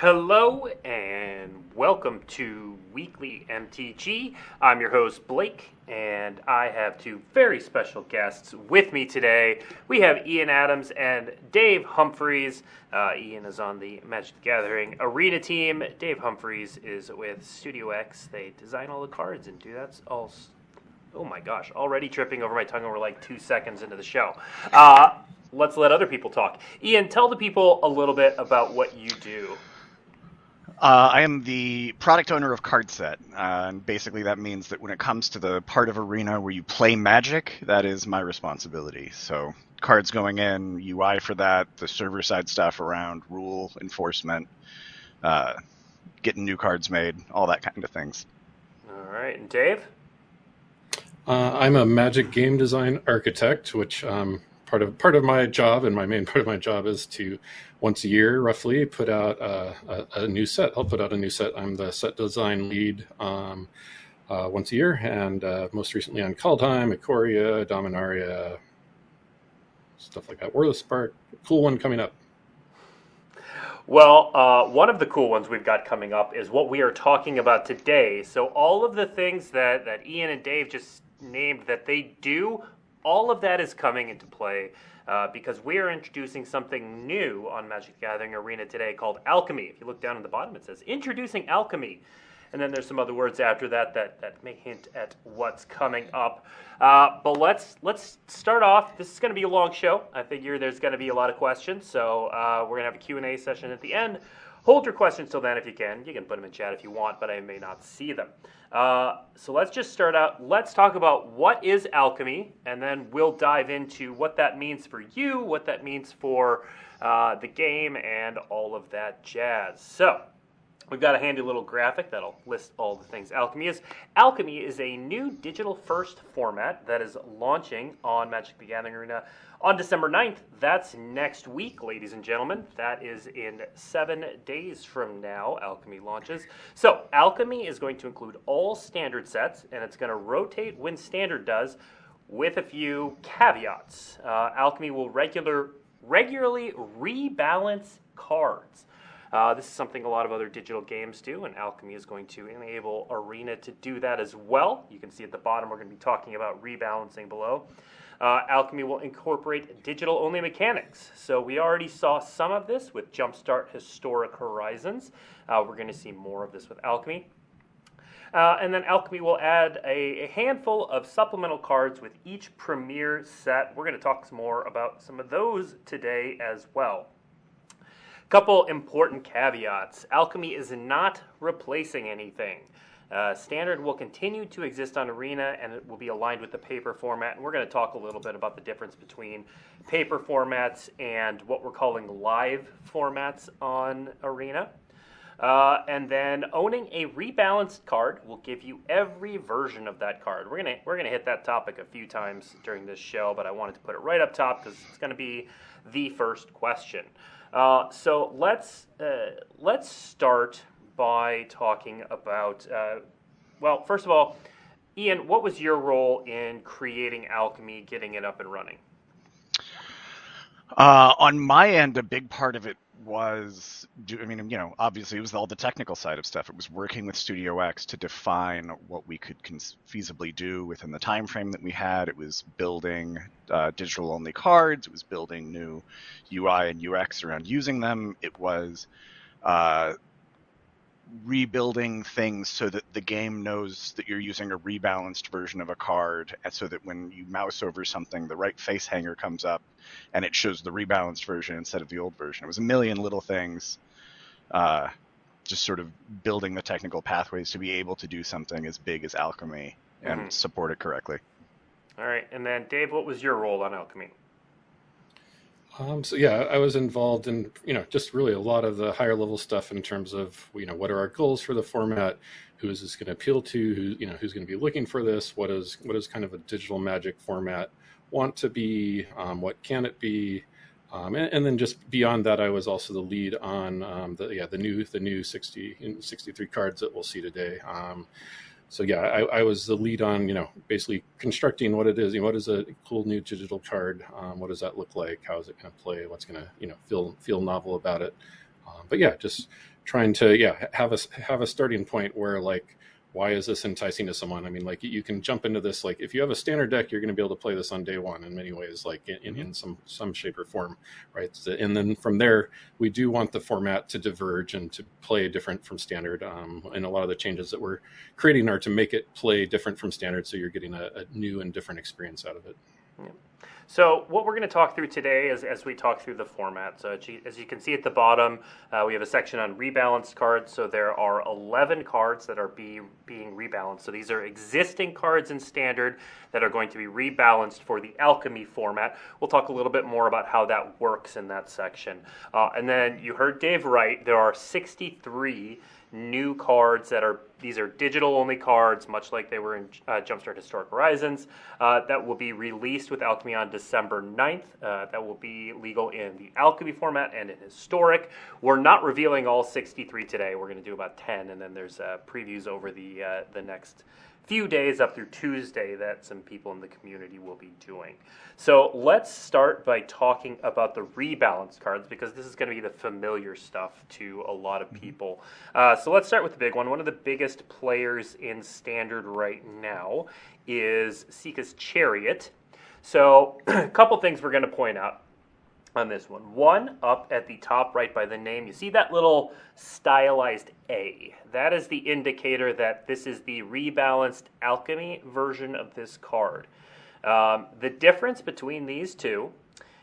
Hello and welcome to Weekly MTG. I'm your host Blake, and I have two very special guests with me today. We have Ian Adams and Dave Humpherys. Uh, Ian is on the Magic the Gathering Arena team. Dave Humpherys is with Studio X. They design all the cards and do that all. Oh my gosh! Already tripping over my tongue. We're like two seconds into the show. Uh, let's let other people talk. Ian, tell the people a little bit about what you do. Uh, I am the product owner of Cardset, uh, and basically that means that when it comes to the part of Arena where you play Magic, that is my responsibility. So cards going in, UI for that, the server side stuff around rule enforcement, uh, getting new cards made, all that kind of things. All right, and Dave. Uh, I'm a Magic game design architect, which um, part of part of my job and my main part of my job is to once a year roughly put out a, a, a new set. I'll put out a new set. I'm the set design lead um, uh, once a year. And uh, most recently on kaldheim ikoria dominaria stuff like that. War of the Spark cool one coming up. Well, uh, one of the cool ones we've got coming up is what we are talking about today. So, all of the things that, that Ian and Dave just named that they do all of that is coming into play uh, because we are introducing something new on Magic the Gathering Arena today called Alchemy. If you look down at the bottom, it says Introducing Alchemy. And then there's some other words after that that, that may hint at what's coming up. Uh, but let's let's start off. This is going to be a long show. I figure there's going to be a lot of questions, so uh, we're going to have a Q&A session at the end. Hold your questions till then if you can. You can put them in chat if you want, but I may not see them. Uh, so let's just start out. Let's talk about what is alchemy, and then we'll dive into what that means for you, what that means for uh, the game, and all of that jazz. So, We've got a handy little graphic that'll list all the things Alchemy is. Alchemy is a new digital first format that is launching on Magic the Gathering Arena on December 9th. That's next week, ladies and gentlemen. That is in seven days from now, Alchemy launches. So, Alchemy is going to include all standard sets, and it's going to rotate when standard does with a few caveats. Uh, Alchemy will regular, regularly rebalance cards. Uh, this is something a lot of other digital games do, and Alchemy is going to enable Arena to do that as well. You can see at the bottom, we're going to be talking about rebalancing below. Uh, Alchemy will incorporate digital only mechanics. So we already saw some of this with Jumpstart Historic Horizons. Uh, we're going to see more of this with Alchemy. Uh, and then Alchemy will add a, a, handful of supplemental cards with each premier set. We're going to talk some more about some of those today as well. Couple important caveats Alchemy is not replacing anything. Uh, standard will continue to exist on Arena and it will be aligned with the paper format. And we're going to talk a little bit about the difference between paper formats and what we're calling live formats on Arena. Uh, and then owning a rebalanced card will give you every version of that card. We're gonna we're gonna hit that topic a few times during this show, but I wanted to put it right up top because it's gonna be the first question. Uh, so let's uh, let's start by talking about. Uh, well, first of all, Ian, what was your role in creating Alchemy, getting it up and running? Uh, on my end, a big part of it was, I mean, you know, obviously it was all the technical side of stuff. It was working with Studio X to define what we could feasibly do within the time frame that we had. It was building uh, digital only cards. It was building new UI and UX around using them. It was uh, rebuilding things so that the game knows that you're using a rebalanced version of a card, so that when you mouse over something, the right face hanger comes up and it shows the rebalanced version instead of the old version. It was a million little things, uh, just sort of building the technical pathways to be able to do something as big as Alchemy and mm-hmm. support it correctly. All right, and then Dave, what was your role on Alchemy? Um, so yeah, I was involved in you know just really a lot of the higher level stuff in terms of you know what are our goals for the format, who is this going to appeal to, who you know who's going to be looking for this, what is what is kind of a digital magic format want to be, um, what can it be, um, and, and, then just beyond that, I was also the lead on um, the yeah the new the new 60 63 cards that we'll see today. Um, so yeah, I, I, was the lead on you know basically constructing what it is. You know, what is a cool new digital card? Um, what does that look like? How is it going to play? What's going to you know feel feel novel about it? Um, but yeah, just trying to yeah have a have a starting point where like why is this enticing to someone? I mean, like you can jump into this. Like if you have a standard deck, you're going to be able to play this on day one in many ways, like in, in, in some some shape or form, right? And then from there, we do want the format to diverge and to play different from standard. Um, and a lot of the changes that we're creating are to make it play different from standard, so you're getting a, a new and different experience out of it. Yeah. So what we're going to talk through today is as we talk through the format. So as you can see at the bottom, uh, we have a section on rebalanced cards. So there are 11 cards that are be, being rebalanced. So these are existing cards in standard that are going to be rebalanced for the alchemy format. We'll talk a little bit more about how that works in that section. Uh, and then you heard Dave right. There are 63 new cards that are these are digital only cards, much like they were in uh, Jumpstart Historic Horizons, uh, that will be released with Alchemy on December 9th. Uh, that will be legal in the Alchemy format and in Historic. We're not revealing all 63 today. We're going to do about 10, and then there's uh, previews over the uh, the next few days up through Tuesday that some people in the community will be doing. So let's start by talking about the rebalance cards because this is going to be the familiar stuff to a lot of mm-hmm. people. Uh, so let's start with the big one. One of the biggest players in Standard right now is Esika's Chariot. So a couple things we're going to point out on this one. One, up at the top right by the name, you see that little stylized A. That is the indicator that this is the rebalanced alchemy version of this card. Um, the difference between these two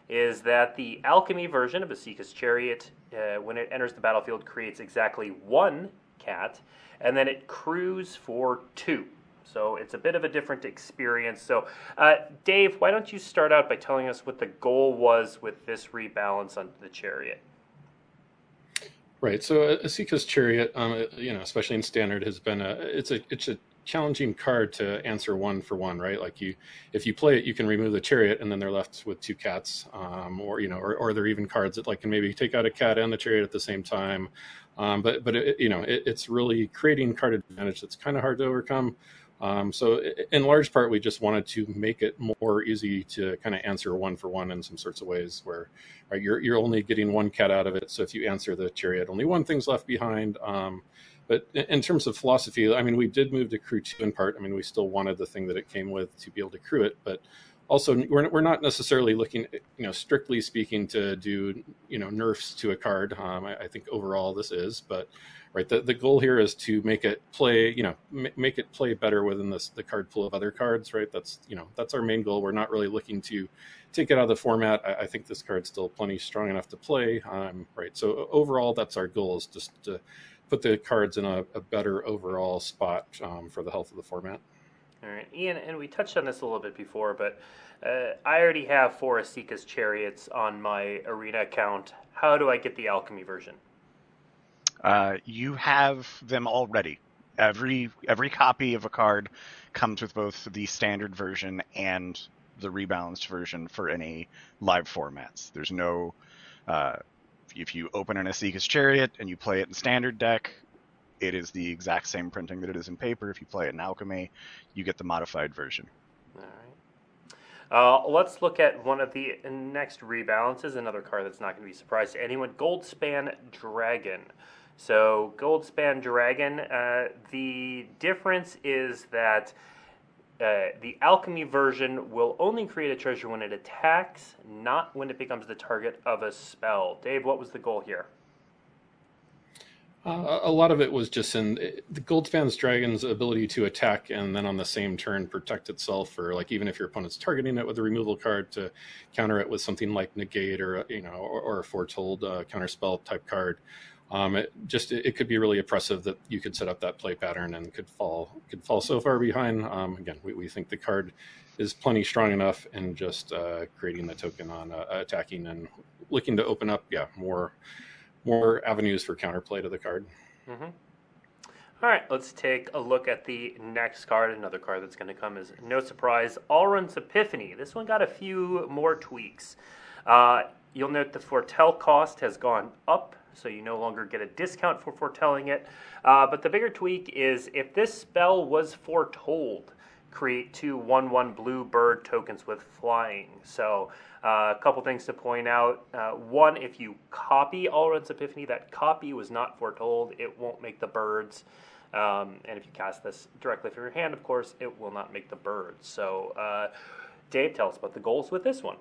is that the alchemy version of Esika's Chariot, uh, when it enters the battlefield, creates exactly one cat, and then it crews for two. So it's a bit of a different experience. So, uh, Dave, why don't you start out by telling us what the goal was with this rebalance on the chariot? Right. So uh, Esika's chariot, um, uh, you know, especially in standard, has been a it's a it's a challenging card to answer one for one, right? Like you, if you play it, you can remove the chariot, and then they're left with two cats, um, or you know, or, or they're even cards that like can maybe take out a cat and the chariot at the same time. Um, but but it, you know, it, it's really creating card advantage that's kind of hard to overcome. Um, so in large part, we just wanted to make it more easy to kind of answer one for one in some sorts of ways where right, you're, you're only getting one cat out of it. So if you answer the chariot, only one thing's left behind. Um, but in terms of philosophy, I mean, we did move to crew two in part. I mean, we still wanted the thing that it came with to be able to crew it, but also we're, we're not necessarily looking, you know, strictly speaking to do, you know, nerfs to a card. Um, I, I think overall this is, but right? The, the goal here is to make it play, you know, m- make it play better within this, the card pool of other cards, right? That's, you know, that's our main goal. We're not really looking to take it out of the format. I, I think this card's still plenty strong enough to play, um, right? So overall, that's our goal is just to put the cards in a, a better overall spot um, for the health of the format. All right, Ian, and we touched on this a little bit before, but uh, I already have four Esika's Chariots on my arena account. How do I get the Alchemy version? Uh, you have them already. Every every copy of a card comes with both the standard version and the rebalanced version for any live formats. There's no uh, if you open an Esika's Chariot and you play it in standard deck, it is the exact same printing that it is in paper. If you play it in Alchemy, you get the modified version. All right. Uh, let's look at one of the next rebalances. Another card that's not going to be a surprise to anyone. Goldspan Dragon. So Goldspan Dragon, uh, the difference is that uh, the alchemy version will only create a treasure when it attacks, not when it becomes the target of a spell. Dave, what was the goal here? Uh, a lot of it was just in the Goldspan's Dragon's ability to attack and then on the same turn protect itself, or like even if your opponent's targeting it with a removal card to counter it with something like negate or you know or, or a foretold uh, counterspell type card um, it just it, it, could be really oppressive that you could set up that play pattern and could fall could fall so far behind. Um, again, we, we think the card is plenty strong enough and just uh, creating the token on uh, attacking and looking to open up yeah more more avenues for counterplay to the card. Mm-hmm. All right, let's take a look at the next card. Another card that's going to come is no surprise, Alrund's Epiphany. This one got a few more tweaks. Uh, you'll note the foretell cost has gone up so you no longer get a discount for foretelling it. Uh, but the bigger tweak is if this spell was foretold, create two 1 1 blue bird tokens with flying. So, uh, a couple things to point out. Uh, one, if you copy Alrund's Epiphany, that copy was not foretold. It won't make the birds. Um, and if you cast this directly from your hand, of course, it will not make the birds. So, uh, Dave, tell us about the goals with this one.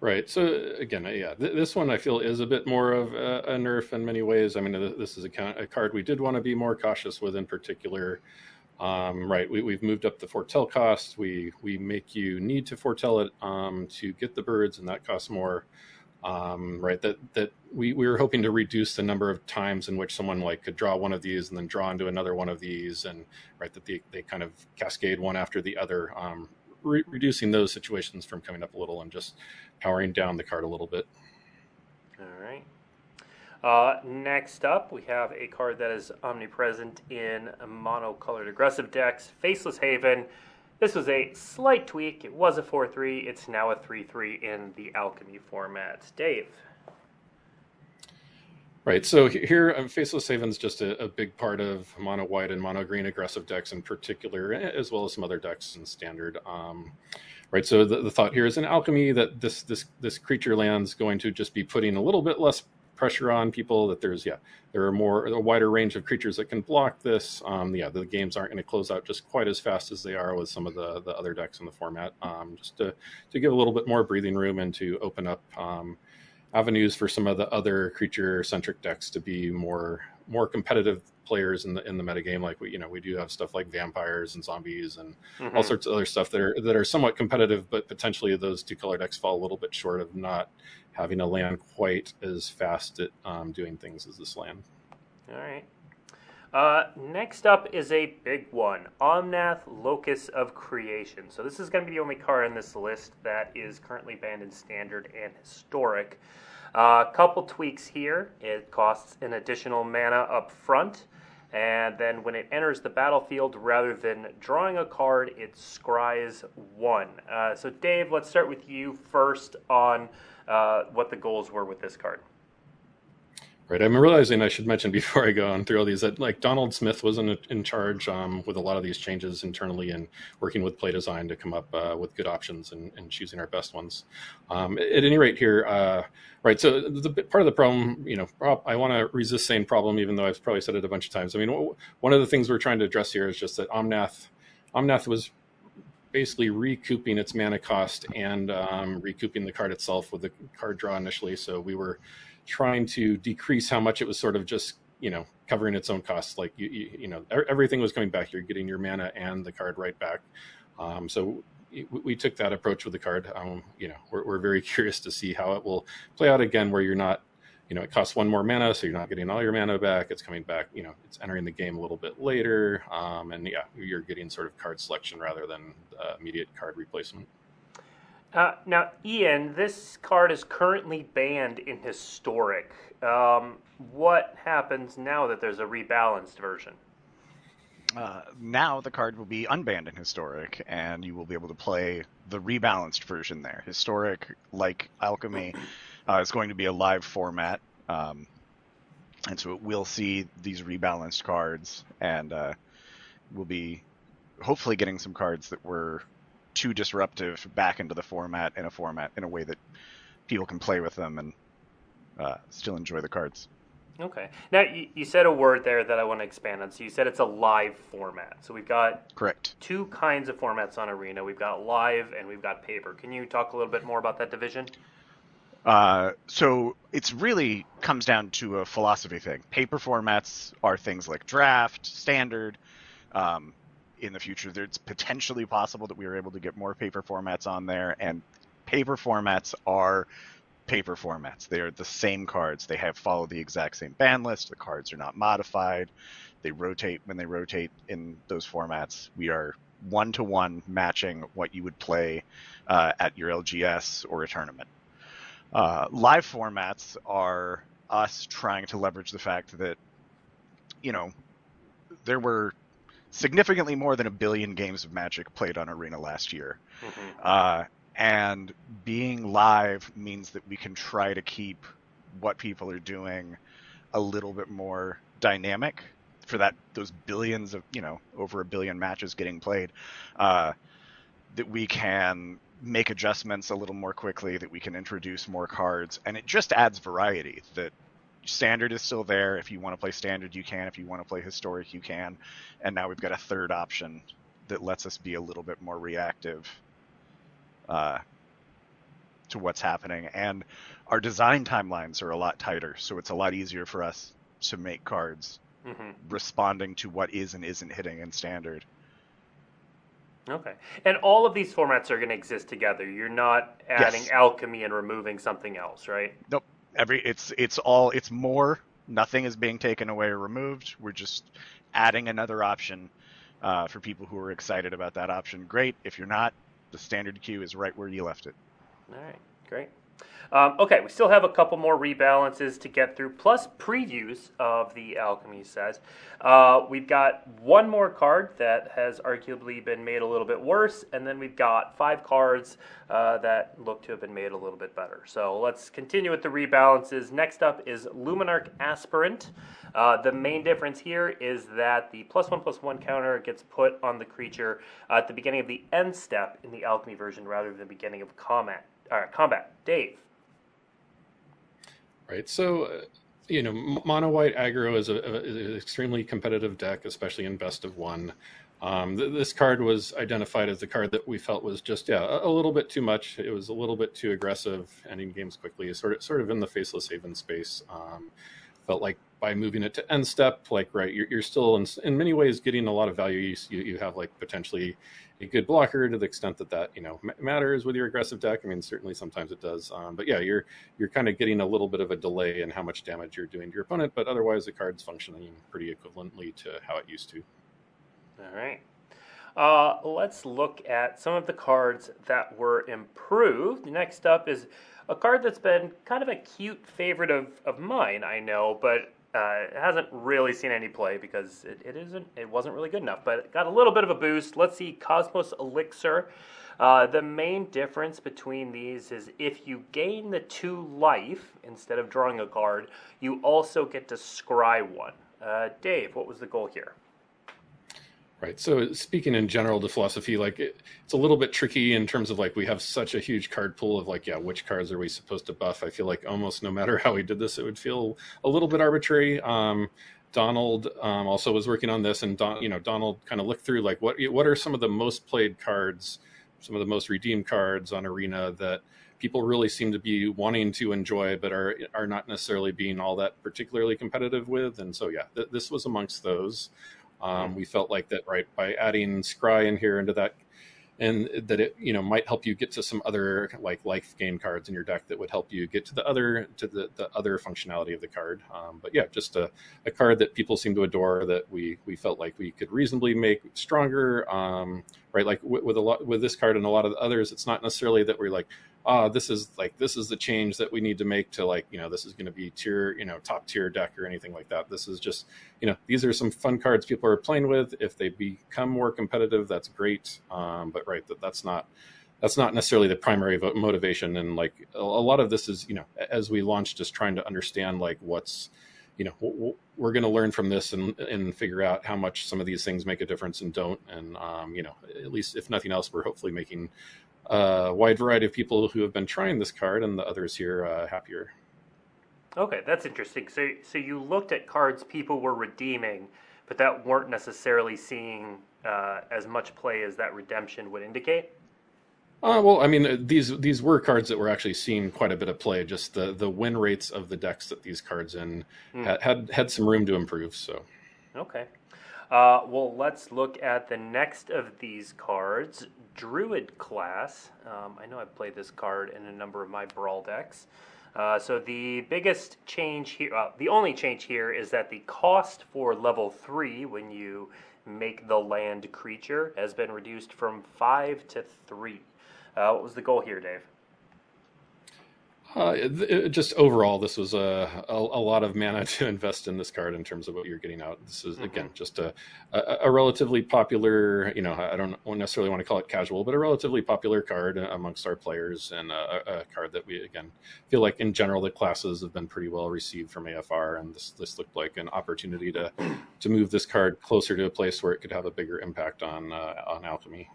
Right. So again, yeah, th- this one I feel is a bit more of a, a nerf in many ways. I mean, this is a, a, card we did want to be more cautious with in particular. Um, right. We, have moved up the foretell cost. We we make you need to foretell it um, to get the birds, and that costs more. Um, right. That that we, we were hoping to reduce the number of times in which someone like could draw one of these and then draw into another one of these, and right that they, they kind of cascade one after the other. Re- reducing those situations from coming up a little and just powering down the card a little bit. All right. Uh, next up, we have a card that is omnipresent in mono-colored aggressive decks, Faceless Haven. This was a slight tweak. It was a 4-3. It's now a 3-3 in the Alchemy format. Dave. Right. So here, um, Faceless Haven's just a, a, big part of mono white and mono green aggressive decks in particular, as well as some other decks in standard. Um, right. So the, the thought here is in alchemy that this this this creature land's going to just be putting a little bit less pressure on people. That there's yeah, there are more a wider range of creatures that can block this. Um, yeah, the games aren't going to close out just quite as fast as they are with some of the the other decks in the format. Um, just to to give a little bit more breathing room and to open up. Avenues for some of the other creature centric decks to be more more competitive players in the in the metagame. Like we you know we do have stuff like vampires and zombies and mm-hmm. all sorts of other stuff that are that are somewhat competitive, but potentially those two color decks fall a little bit short of not having a land quite as fast at um, doing things as this land. All right. Uh, next up is a big one Omnath Locus of Creation. So, this is going to be the only card in this list that is currently banned in Standard and Historic. A uh, couple tweaks here. It costs an additional mana up front, and then when it enters the battlefield, rather than drawing a card, it scries one. Uh, so, Dave, let's start with you first on uh, what the goals were with this card. Right. I'm realizing I should mention before I go on through all these that like Donald Smith was in, in charge um, with a lot of these changes internally and working with play design to come up uh, with good options and, and, choosing our best ones. Um, at any rate, here, uh, right. So the part of the problem, you know, I want to resist saying problem, even though I've probably said it a bunch of times. I mean, one of the things we're trying to address here is just that Omnath, Omnath was basically recouping its mana cost and um, recouping the card itself with the card draw initially. So we were trying to decrease how much it was sort of just you know covering its own costs. Like you, you, you know everything was coming back. You're getting your mana and the card right back. Um, so we took that approach with the card. Um, you know we're, we're very curious to see how it will play out again where you're not you know it costs one more mana so you're not getting all your mana back. It's coming back you know it's entering the game a little bit later. Um, and yeah you're getting sort of card selection rather than uh, immediate card replacement uh, now, Ian, this card is currently banned in Historic. Um, what happens now that there's a rebalanced version? Uh, now the card will be unbanned in Historic, and you will be able to play the rebalanced version there. Historic, like Alchemy, uh, is going to be a live format, um, and so we'll see these rebalanced cards, and uh, we'll be hopefully getting some cards that were too disruptive back into the format in a format in a way that people can play with them and uh, still enjoy the cards. Okay. Now you, you said a word there that I want to expand on. So you said it's a live format. So we've got correct two kinds of formats on Arena. We've got live and we've got paper. Can you talk a little bit more about that division? Uh, so it's really comes down to a philosophy thing. Paper formats are things like draft, standard, um, in the future. It's potentially possible that we are able to get more paper formats on there, and paper formats are paper formats. They are the same cards. They have follow the exact same ban list. The cards are not modified. They rotate when they rotate in those formats. We are one to one matching what you would play uh, at your LGS or a tournament. Uh, live formats are us trying to leverage the fact that, you know, there were significantly more than a billion games of Magic played on Arena last year. Mm-hmm. Uh, and being live means that we can try to keep what people are doing a little bit more dynamic for that those billions of you know over a billion matches getting played, uh, that we can make adjustments a little more quickly, that we can introduce more cards, and it just adds variety. That standard is still there. If you want to play standard, you can. If you want to play historic, you can. And now we've got a third option that lets us be a little bit more reactive uh, to what's happening. And our design timelines are a lot tighter, so it's a lot easier for us to make cards mm-hmm. responding to what is and isn't hitting in standard. Okay. And all of these formats are going to exist together. You're not adding yes. alchemy and removing something else, right? Nope. Every it's it's all it's more. Nothing is being taken away or removed. We're just adding another option uh, for people who are excited about that option. Great. If you're not, the standard queue is right where you left it. All right. Great. Um, okay, we still have a couple more rebalances to get through, plus previews of the Alchemy sets. Uh, we've got one more card that has arguably been made a little bit worse, and then we've got five cards uh, that look to have been made a little bit better. So let's continue with the rebalances. Next up is Luminarch Aspirant. Uh, the main difference here is that the plus one plus one counter gets put on the creature at the beginning of the end step in the Alchemy version rather than the beginning of combat. Right, combat. Dave right? So, uh, you know, mono white aggro is, a, a, is, an extremely competitive deck, especially in best of one. Um, th- this card was identified as the card that we felt was just yeah a, a, little bit too much. It was a little bit too aggressive, ending games quickly, sort of sort of in the faceless haven space. Um, felt like by moving it to end step, like right, you're, you're still in, in many ways getting a lot of value. You, you have like potentially a good blocker to the extent that that you know matters with your aggressive deck. I mean, certainly sometimes it does, um, but yeah, you're you're kind of getting a little bit of a delay in how much damage you're doing to your opponent, but otherwise the card's functioning pretty equivalently to how it used to. All right. Uh, let's look at some of the cards that were improved. Next up is a card that's been kind of a cute favorite of, of mine, I know, but uh, it hasn't really seen any play because it, it isn't it wasn't really good enough, but it got a little bit of a boost. Let's see Cosmos Elixir. Uh, the main difference between these is if you gain the two life instead of drawing a card, you also get to scry one. Uh, Dave, what was the goal here? Right. So speaking in general to philosophy, like it, it's a little bit tricky in terms of like we have such a huge card pool of like, yeah, which cards are we supposed to buff? I feel like almost no matter how we did this, it would feel a little bit arbitrary. Um, Donald um, also was working on this, and Don, you know, Donald kind of looked through like what what are some of the most played cards, some of the most redeemed cards on Arena that people really seem to be wanting to enjoy, but are are not necessarily being all that particularly competitive with. And so, yeah, th- this was amongst those. Um, we felt like that right by adding Scry in here into that, and that it you know might help you get to some other like life gain cards in your deck that would help you get to the other to the, the other functionality of the card. Um, but yeah, just a, a card that people seem to adore that we we felt like we could reasonably make stronger. Um, right, like with, with a lot with this card and a lot of the others, it's not necessarily that we're like ah, this is like this is the change that we need to make to like you know this is going to be tier you know top tier deck or anything like that. This is just you know these are some fun cards people are playing with. If they become more competitive, that's great. Um, but right, that that's not that's not necessarily the primary motivation. And like a, a lot of this is you know as we launch, just trying to understand like what's you know we're going to learn from this and and figure out how much some of these things make a difference and don't and um, you know at least if nothing else we're hopefully making a wide variety of people who have been trying this card, and the others here uh, happier. Okay, that's interesting. So, so you looked at cards people were redeeming, but that weren't necessarily seeing uh, as much play as that redemption would indicate. Uh, well, I mean, these these were cards that were actually seeing quite a bit of play. Just the the win rates of the decks that these cards in mm. had, had had some room to improve. So, okay. Uh, well, let's look at the next of these cards, Druid class. Um, I know I've played this card in a number of my Brawl decks. Uh, so the biggest change here, the only change here is that the cost for level 3 when you make the land creature has been reduced from 5 to 3. Uh, what was the goal here, Dave? Uh, it, it, just overall, this was a, a, a lot of mana to invest in this card in terms of what you're getting out. This is mm-hmm. again just a, a, a relatively popular, you know, I don't necessarily want to call it casual, but a relatively popular card amongst our players, and a, card that we again feel like in general the classes have been pretty well received from AFR, and this this looked like an opportunity to to move this card closer to a place where it could have a bigger impact on uh, on alchemy.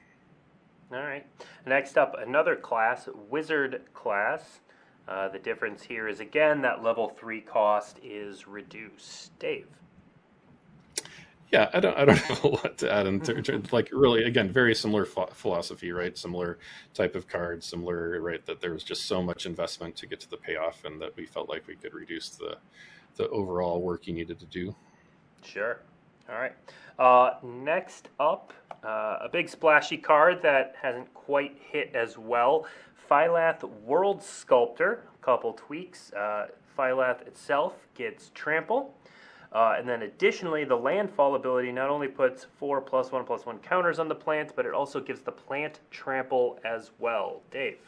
All right. Next up, another class, Wizard class. Uh, the difference here is again that level three cost is reduced. Dave. Yeah, I don't, I don't have a lot to add. In terms, like, really, again, very similar philosophy, right? Similar type of card, similar, right? That there was just so much investment to get to the payoff, and that we felt like we could reduce the the overall work you needed to do. Sure. All right. Uh, next up, uh, a big splashy card that hasn't quite hit as well. Phylath World Sculptor, a couple tweaks. Uh, Phylath itself gets Trample. Uh, and then additionally, the landfall ability not only puts four plus one plus one counters on the plant, but it also gives the plant trample as well. Dave.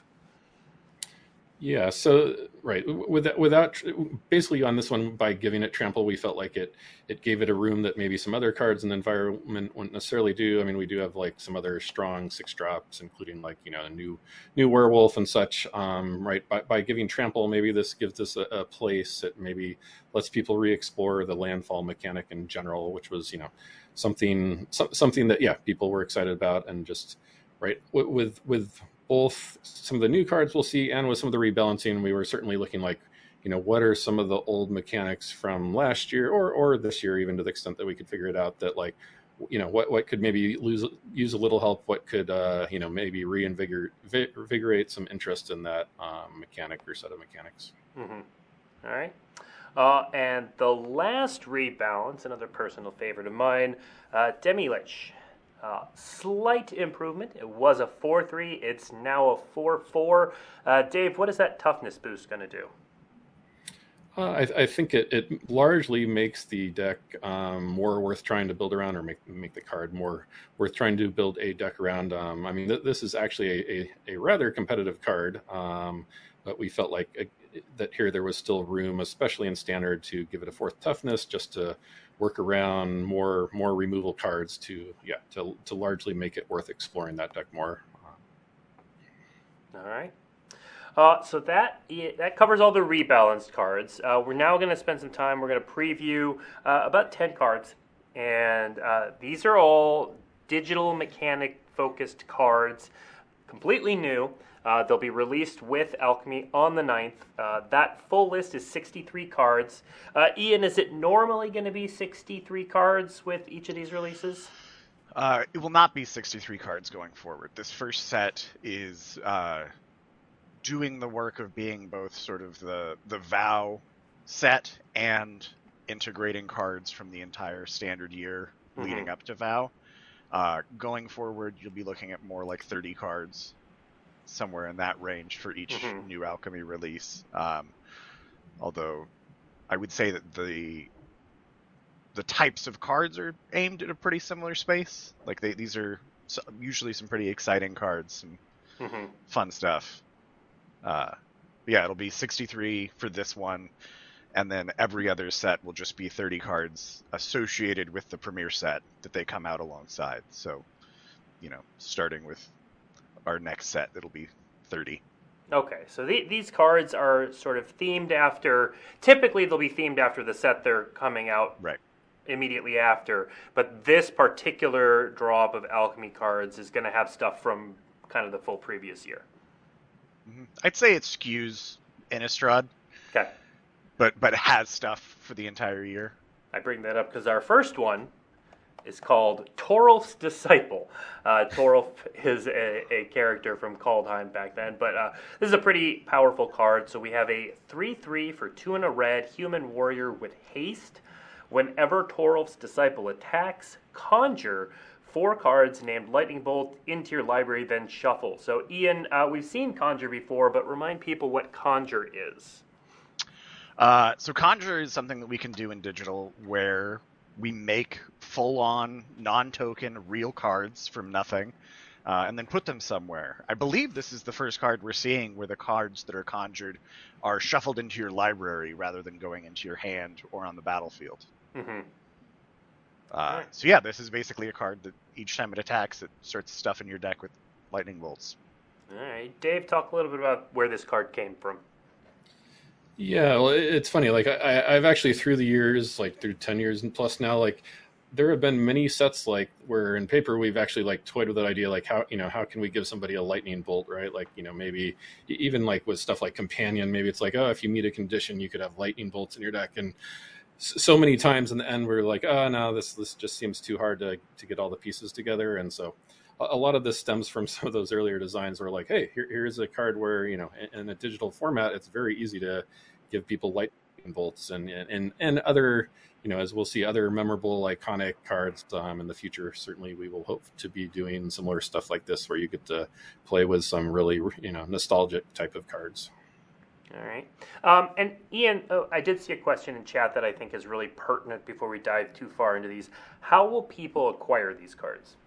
Yeah. So right without without basically on this one by giving it trample, we felt like it it gave it a room that maybe some other cards in the environment wouldn't necessarily do. I mean, we do have like some other strong six drops, including like you know a new new werewolf and such. Um, right. By by giving trample, maybe this gives us a, a place that maybe lets people re-explore the landfall mechanic in general, which was you know something so, something that yeah people were excited about and just right with with both some of the new cards we'll see and with some of the rebalancing, we were certainly looking like, you know, what are some of the old mechanics from last year or or this year, even to the extent that we could figure it out that like, you know, what what could maybe lose use a little help, what could uh, you know maybe reinvigorate some interest in that um, mechanic or set of mechanics. Mm-hmm. All right. Uh, and the last rebalance, another personal favorite of mine, uh, Demi-Lich. Uh, slight improvement. It was a 4 3, it's now a 4 4. Uh, Dave, what is that toughness boost going to do? Uh, I, I, think it, it, largely makes the deck um, more worth trying to build around, or make make the card more worth trying to build a deck around. Um, I mean, th- this is actually a, a, a rather competitive card, um, but we felt like uh, that here there was still room, especially in standard, to give it a fourth toughness, just to work around more more removal cards to yeah to to largely make it worth exploring that deck more. All right. Uh, so that that covers all the rebalanced cards. Uh, we're now going to spend some time. We're going to preview uh, about ten cards, and uh, these are all digital mechanic focused cards, completely new. Uh, they'll be released with Alchemy on the 9th. Uh, that full list is 63 cards. Uh, Ian, is it normally going to be 63 cards with each of these releases? Uh, it will not be 63 cards going forward. This first set is uh, doing the work of being both sort of the, the vow set and integrating cards from the entire standard year mm-hmm. leading up to vow. Uh, going forward, you'll be looking at more like 30 cards somewhere in that range for each mm-hmm. new alchemy release. Um, although I would say that the the types of cards are aimed at a pretty similar space. Like they, these are usually some pretty exciting cards and mm-hmm. fun stuff. Uh, yeah, it'll be 63 for this one, and then every other set will just be 30 cards associated with the premiere set that they come out alongside. So, you know, starting with our next set. It'll be 30. Okay, so the, these cards are sort of themed after. Typically, they'll be themed after the set they're coming out right. immediately after. But this particular drop of alchemy cards is going to have stuff from kind of the full previous year. Mm-hmm. I'd say it skews Innistrad. Okay. But but has stuff for the entire year. I bring that up because our first one is called Toralf's Disciple. Uh, Toralf is a, a, character from Kaldheim back then, but uh, this is a pretty powerful card. So we have a 3 3 for 2 and a red human warrior with haste. Whenever Toralf's Disciple attacks, conjure four cards named Lightning Bolt into your library, then shuffle. So, Ian, uh, we've seen Conjure before, but remind people what Conjure is. Uh, so Conjure is something that we can do in digital where we make full on non token real cards from nothing. uh, and then put them somewhere. I believe this is the first card we're seeing where the cards that are conjured are shuffled into your library rather than going into your hand or on the battlefield. Mm-hmm. Uh, so yeah, this is basically a card that each time it attacks, it starts stuffing your deck with lightning bolts. All right, Dave, talk a little bit about where this card came from. Yeah, well, it's funny. Like I, I've actually through the years, like through ten years and plus now, like there have been many sets like where in paper we've actually like toyed with that idea like how you know how can we give somebody a lightning bolt right? Like you know maybe even like with stuff like companion maybe it's like oh if you meet a condition you could have lightning bolts in your deck. And so many times in the end we're like oh no this this just seems too hard to to get all the pieces together. And so a lot of this stems from some of those earlier designs where like hey here, here's a card where you know in, in a digital format it's very easy to give people lightning bolts and and and other you know as we'll see other memorable iconic cards um, in the future certainly we will hope to be doing similar stuff like this where you get to play with some really you know nostalgic type of cards all right. Um, and Ian, oh, I did see a question in chat that I think is really pertinent before we dive too far into these. How will people acquire these cards?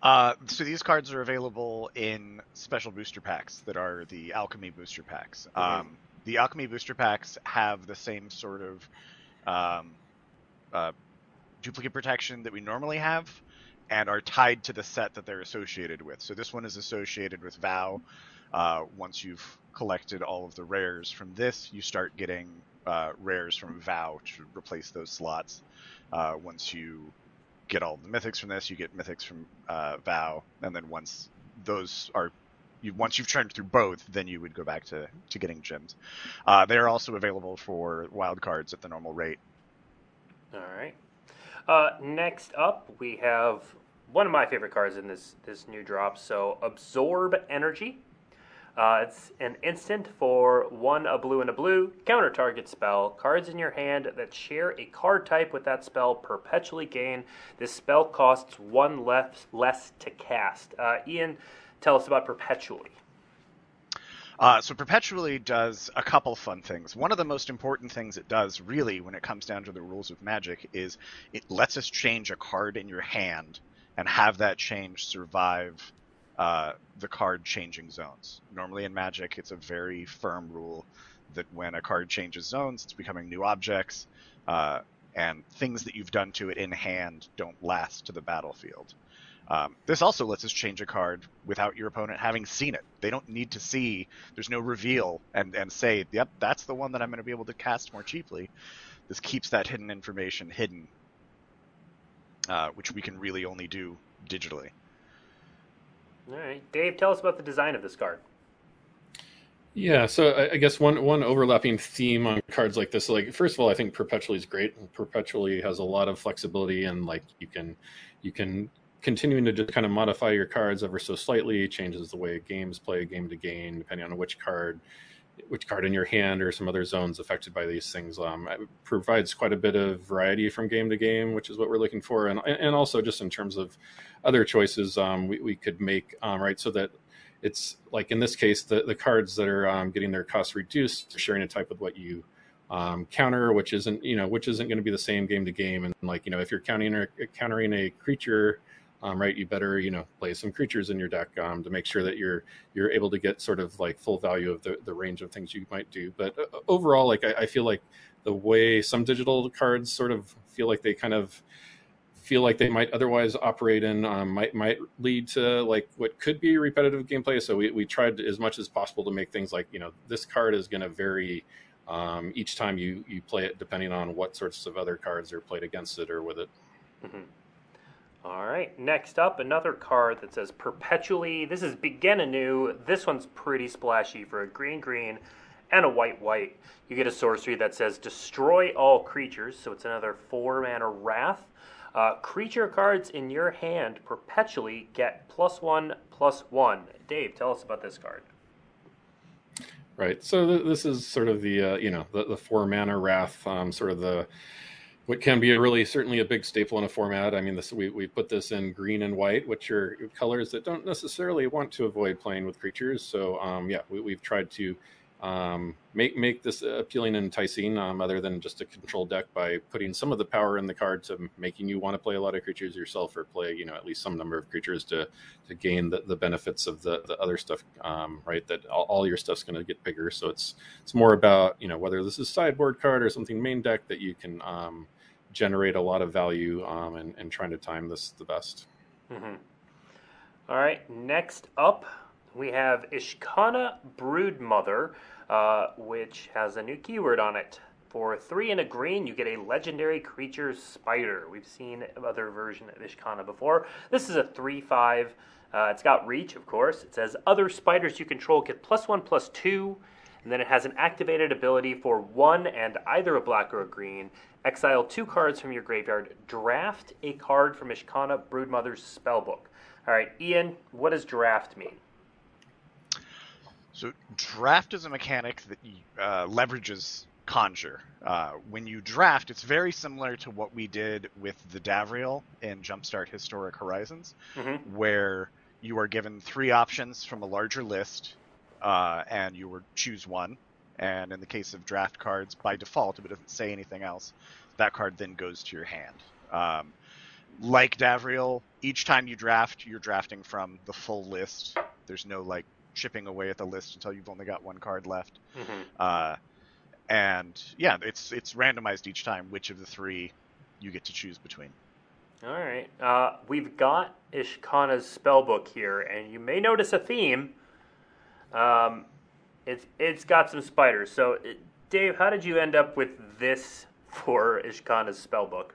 Uh, so these cards are available in special booster packs that are the alchemy booster packs. Mm-hmm. Um, the alchemy booster packs have the same sort of um, uh, duplicate protection that we normally have, and are tied to the set that they're associated with. So this one is associated with Vow. Uh, once you've collected all of the rares from this, you start getting uh, rares from Vow to replace those slots. Uh, once you get all the mythics from this, you get mythics from uh, Vow, and then once those are you, once you've turned through both, then you would go back to, to getting gems. Uh, they are also available for wild cards at the normal rate. All right. Uh, next up, we have one of my favorite cards in this this new drop. So absorb energy. Uh, it's an instant for one a blue and a blue counter target spell. Cards in your hand that share a card type with that spell perpetually gain. This spell costs one less less to cast. Uh, Ian, tell us about perpetually. Uh, so perpetually does a couple fun things. One of the most important things it does, really, when it comes down to the rules of Magic, is it lets us change a card in your hand and have that change survive uh, the card changing zones. Normally in Magic, it's a very firm rule that when a card changes zones, it's becoming new objects, uh, and things that you've done to it in hand don't last to the battlefield. Um, this also lets us change a card without your opponent having seen it. They don't need to see. There's no reveal and and say, "Yep, that's the one that I'm going to be able to cast more cheaply." This keeps that hidden information hidden, uh, which we can really only do digitally. All right, Dave, tell us about the design of this card. Yeah, so I guess one one overlapping theme on cards like this, like first of all, I think Perpetually is great. Perpetually has a lot of flexibility, and like you can you can continuing to just kind of modify your cards ever so slightly changes the way games play game to game depending on which card which card in your hand or some other zones affected by these things um, provides quite a bit of variety from game to game which is what we're looking for and, and also just in terms of other choices um, we, we could make um, right so that it's like in this case the, the cards that are um, getting their cost reduced sharing a type with what you um, counter, which isn't you know which isn't going to be the same game to game. And like you know if you're counting or countering a creature um, right? You better you know play some creatures in your deck um, to make sure that you're you're able to get sort of like full value of the, the range of things you might do. But uh, overall, like I, I, feel like the way some digital cards sort of feel like they kind of feel like they might otherwise operate in um, might might lead to like what could be repetitive gameplay. So we, we tried as much as possible to make things like you know this card is going to vary um, each time you you play it depending on what sorts of other cards are played against it or with it. Mm-hmm. All right, next up, another card that says Perpetually. This is Begin Anew. This one's pretty splashy for a green green and a white white. You get a sorcery that says Destroy all creatures, so it's another four mana Wrath. Uh, creature cards in your hand perpetually get plus one, plus one. Dave, tell us about this card. Right, so th- this is sort of the, uh, you know, the, the four mana Wrath, um, sort of the what can be really certainly a big staple in a format. I mean, this we, we put this in green and white, which are colors that don't necessarily want to avoid playing with creatures. So um, yeah, we, have tried to um, make make this appealing and enticing, um, other than just a control deck by putting some of the power in the card to making you want to play a lot of creatures yourself or play you know at least some number of creatures to to gain the, the benefits of the, the other stuff, um, right? That all, all your stuff's going to get bigger. So it's it's more about you know whether this is sideboard card or something main deck that you can um, generate a lot of value um, and, and trying to time this the best. Mm-hmm. All right, next up we have Ishkana Broodmother, uh, which has a new keyword on it. For three and a green, you get a legendary creature spider. We've seen other version of Ishkana before. This is a 3 5. Uh, it's got reach, of course. It says other spiders you control get plus one, plus two. And then it has an activated ability for one and either a black or a green. Exile two cards from your graveyard. Draft a card from Ishkana Broodmother's spellbook. All right, Ian, what does draft mean? So draft is a mechanic that uh, leverages conjure. Uh, when you draft, it's very similar to what we did with the Davriel in Jumpstart Historic Horizons, mm-hmm. where you are given three options from a larger list, uh, and you would choose one. And in the case of draft cards, by default, if it doesn't say anything else, that card then goes to your hand. Um, like Davriel, each time you draft, you're drafting from the full list. There's no like chipping away at the list until you've only got one card left. Mm-hmm. Uh, and yeah, it's it's randomized each time which of the three you get to choose between. All right, uh, we've got Ishkanah's spellbook here, and you may notice a theme. Um, it's it's got some spiders. So, Dave, how did you end up with this for Ishkanah's spellbook?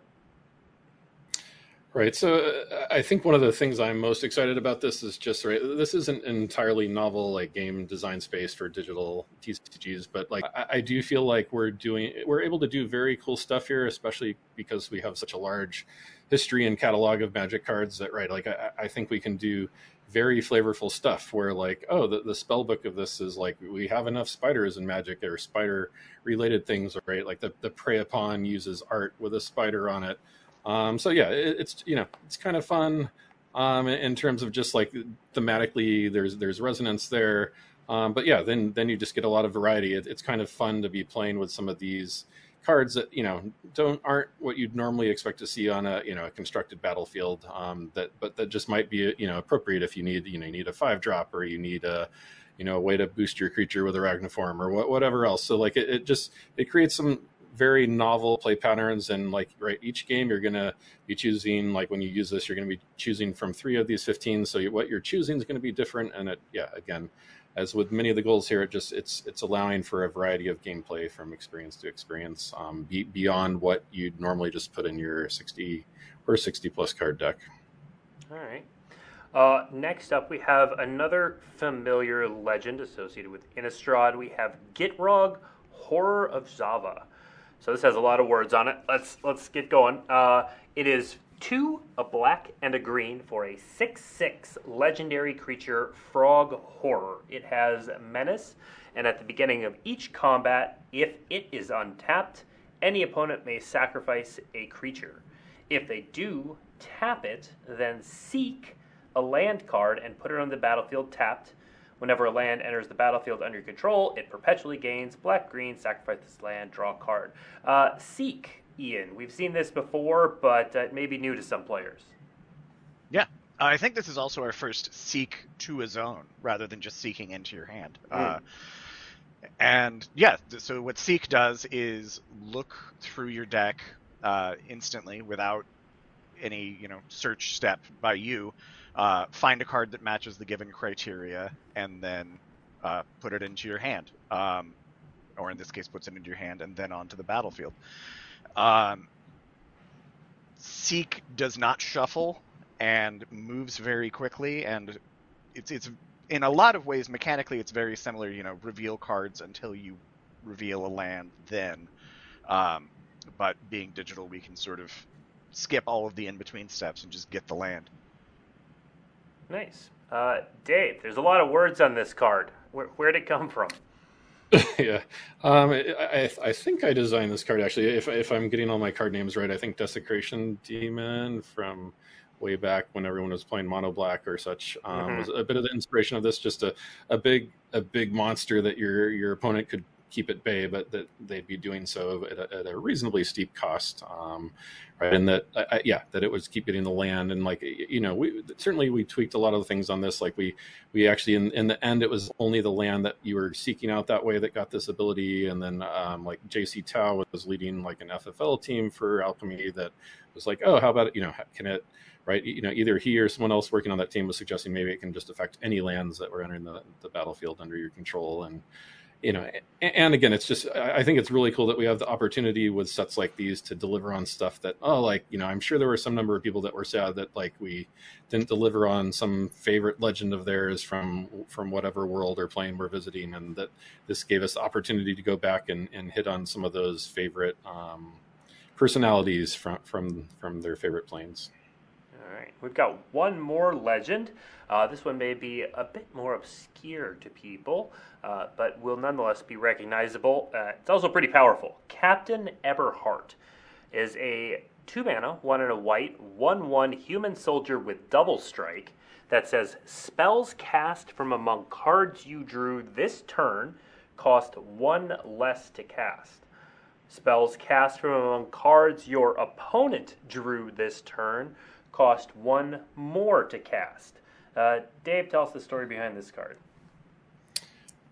Right. So I think one of the things I'm most excited about this is just right. This is an entirely novel like game design space for digital TCGs, but like I, I, do feel like we're doing we're able to do very cool stuff here, especially because we have such a large history and catalog of Magic cards. That right, like I, I think we can do very flavorful stuff where like oh the, the spell book of this is like we have enough spiders in magic or spider related things right like the, the prey upon uses art with a spider on it um, so yeah, it, it's you know it's kind of fun um, in terms of just like thematically there's there's resonance there. Um, but yeah, then then you just get a lot of variety. It, it's kind of fun to be playing with some of these cards that you know don't aren't what you'd normally expect to see on a you know a constructed battlefield. Um, that but that just might be you know appropriate if you need you know you need a five drop or you need a you know a way to boost your creature with a Arachnoform or whatever else. So like it, it just it creates some very novel play patterns and like right each game you're going to be choosing like when you use this you're going to be choosing from three of these 15 so what you're choosing is going to be different and it yeah again as with many of the goals here it just it's it's allowing for a variety of gameplay from experience to experience um, be, beyond what you'd normally just put in your 60 or 60 plus card deck all right uh, next up, we have another familiar legend associated with Innistrad. We have Gitrog, Horror of Zhava. So this has a lot of words on it. Let's let's get going. Uh, it is two, a black and a green for a six-six legendary creature, Frog Horror. It has menace, and at the beginning of each combat, if it is untapped, any opponent may sacrifice a creature. If they do tap it, then seek a land card and put it on the battlefield tapped Whenever a land enters the battlefield under your control, it perpetually gains black green, sacrifice this land, draw a card. Uh, Seek, Ian. We've seen this before, but uh, it may be new to some players. Yeah. I think this is also our first seek to a zone rather than just seeking into your hand. Mm. Uh, and yeah, so what seek does is look through your deck uh, instantly without any you know search step by you uh, find a card that matches the given criteria, and then uh, put it into your hand. Um, or in this case, puts it into your hand and then onto the battlefield. Um, Seek does not shuffle and moves very quickly, and it's it's in a lot of ways mechanically it's very similar. You know, reveal cards until you reveal a land, then. Um, but being digital, we can sort of skip all of the in between steps and just get the land. Nice. Uh, Dave, there's a lot of words on this card. Where, where'd it come from? yeah, um, I, I think I designed this card actually. If if I'm getting all my card names right, I think Desecration Demon from way back when everyone was playing mono black or such um, Mhm. was a bit of the inspiration of this. Just a, a big a big monster that your your opponent could keep at bay, but that they'd be doing so at a, at a reasonably steep cost. Um, right, and that yeah, that it was keep getting the land and like you know we certainly we tweaked a lot of the things on this. Like we we actually in, in the end it was only the land that you were seeking out that way that got this ability, and then um, like JC Tao was leading like an FFL team for Alchemy that was like, oh, how about it? You know, can it right? You know, either he or someone else working on that team was suggesting maybe it can just affect any lands that were entering the, the battlefield under your control. And, you know, and again, it's just, I think it's really cool that we have the opportunity with sets like these to deliver on stuff that, oh, like, you know, I'm sure there were some number of people that were sad that like we didn't deliver on some favorite legend of theirs from, from whatever world or plane we're visiting. And that this gave us the opportunity to go back and, and hit on some of those favorite, um, personalities from, from, from their favorite planes. All right, we've got one more legend. Uh, this one may be a bit more obscure to people, uh, but will nonetheless be recognizable. Uh, it's also pretty powerful. Captain Eberhart is a two mana, one and a white, one one human soldier with double strike that says spells cast from among cards you drew this turn cost one less to cast. Spells cast from among cards your opponent drew this turn cost one more to cast. Uh, Dave, tell us the story behind this card.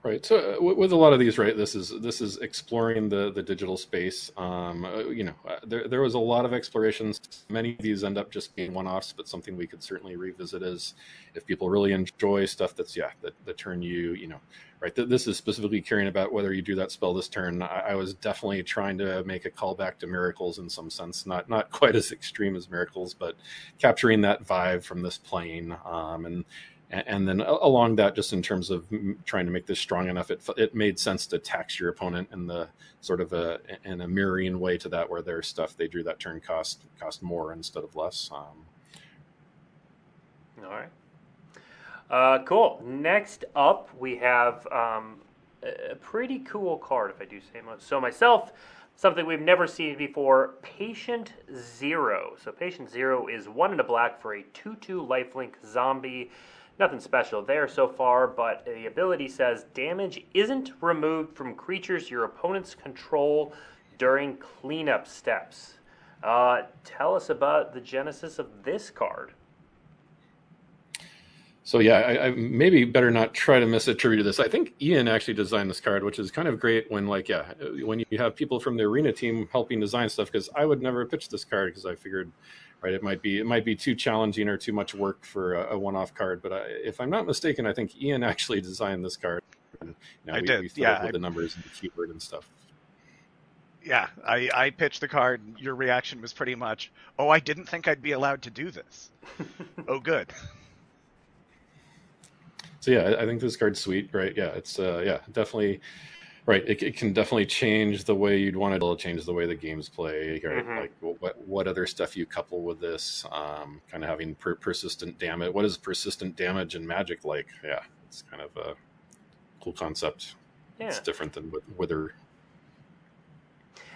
Right. So uh, with a lot of these, right, this is this is exploring the the digital space. Um, uh, you know, uh, there there was a lot of explorations. Many of these end up just being one offs, but something we could certainly revisit is if people really enjoy stuff that's yeah that that turn you you know right. Th- this is specifically caring about whether you do that spell this turn. I, I was definitely trying to make a callback to miracles in some sense, not not quite as extreme as miracles, but capturing that vibe from this plane. Um, and and, then along that, just in terms of trying to make this strong enough, it, it made sense to tax your opponent in the sort of a in a mirroring way to that, where their stuff they drew that turn cost cost more instead of less. Um, All right. Uh, cool. Next up, we have um, a pretty cool card, if I do say so myself. Something we've never seen before Patient Zero. So, Patient Zero is one in a black for a 2 2 lifelink zombie. Nothing special there so far, but the ability says damage isn't removed from creatures your opponents control during cleanup steps. Uh, tell us about the genesis of this card. So yeah, I, I maybe better not try to misattribute this. I think Ian actually designed this card, which is kind of great when like yeah, when you have people from the arena team helping design stuff. Because I would never pitch this card because I figured, right, it might be it might be too challenging or too much work for a, a one-off card. But I, if I'm not mistaken, I think Ian actually designed this card. And, you know, I we, did, we yeah, with I- the numbers and the keyword and stuff. Yeah, I, I pitched the card. Your reaction was pretty much, "Oh, I didn't think I'd be allowed to do this." oh, good. So yeah, I- I think this card's sweet, right? Yeah, it's uh, yeah, definitely right. It, it can definitely change the way you'd want it to change the way the games play, right? Mhm. Like what what other stuff you couple with this, um, kind of having per- persistent damage. What is persistent damage in Magic like? Yeah, it's kind of a cool concept. Yeah. It's different than with Wither.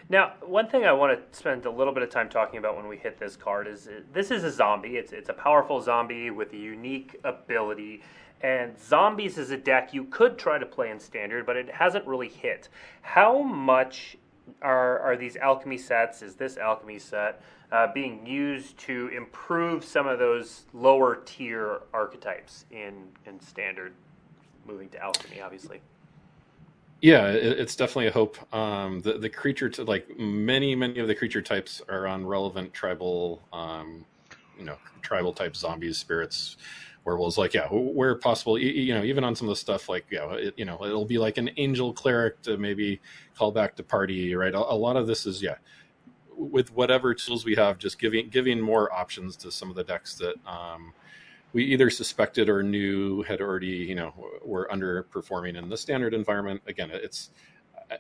Now, one thing I want to spend a little bit of time talking about when we hit this card is this is a zombie. It's it's a powerful zombie with a unique ability. And zombies is a deck you could try to play in standard, but it hasn't really hit. How much are are these alchemy sets? Is this alchemy set uh, being used to improve some of those lower tier archetypes in in standard? Moving to alchemy, obviously. Yeah, it, it's definitely a hope. Um, the the creature to like many many of the creature types are on relevant tribal, um, you know, tribal type zombies, spirits, werewolves. Like yeah, where possible, y- you know, even on some of the stuff like yeah, it, you know, it'll be like an angel cleric to maybe call back to party, right? A, a lot of this is yeah, with whatever tools we have, just giving giving more options to some of the decks that. Um, we either suspected or knew had already, you know, were underperforming in the standard environment. Again, it's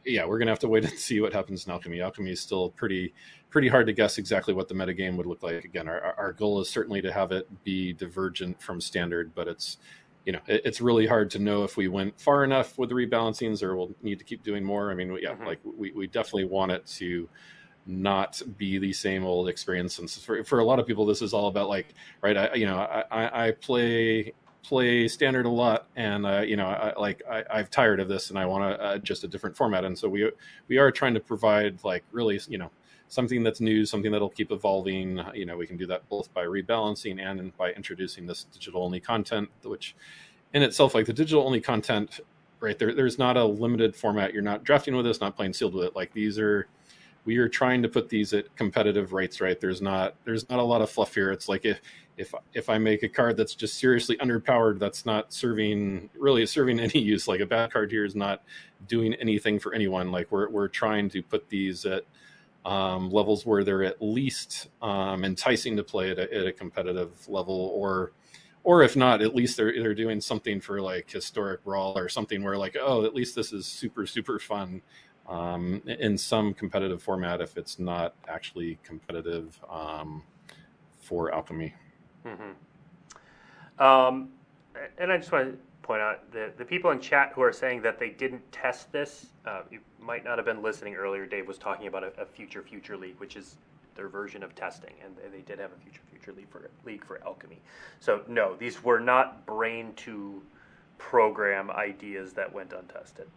yeah, we're gonna have to wait and see what happens in alchemy. Alchemy is still pretty pretty hard to guess exactly what the metagame would look like. Again, our our goal is certainly to have it be divergent from standard, but it's you know it, it's really hard to know if we went far enough with the rebalancings or we'll need to keep doing more. I mean, yeah, Mhm. like we we definitely want it to not be the same old experience. And for, for a lot of people, this is all about like, right? I, you know, I, I play play standard a lot, and uh, you know, I, like I, I've tired of this, and I want to uh, just a different format. And so we we are trying to provide like really, you know, something that's new, something that'll keep evolving. You know, we can do that both by rebalancing and by introducing this digital only content, which in itself, like the digital only content, right there, there's not a limited format. You're not drafting with this, not playing sealed with it. Like these are we are trying to put these at competitive rates right there's not there's not a lot of fluff here it's like if if if i make a card that's just seriously underpowered that's not serving really serving any use like a bad card here is not doing anything for anyone like we're, we're trying to put these at um, levels where they're at least um, enticing to play at a, at a competitive level or or if not at least they're they're doing something for like historic brawl or something where like oh at least this is super super fun um, in some competitive format if it's not actually competitive um, for alchemy. Mm-hmm. Um, and I just want to point out the the people in chat who are saying that they didn't test this. Uh, you might not have been listening earlier. Dave was talking about a, a, future future league, which is their version of testing, and they did have a future future league for league for alchemy. So no, these were not brain to program ideas that went untested.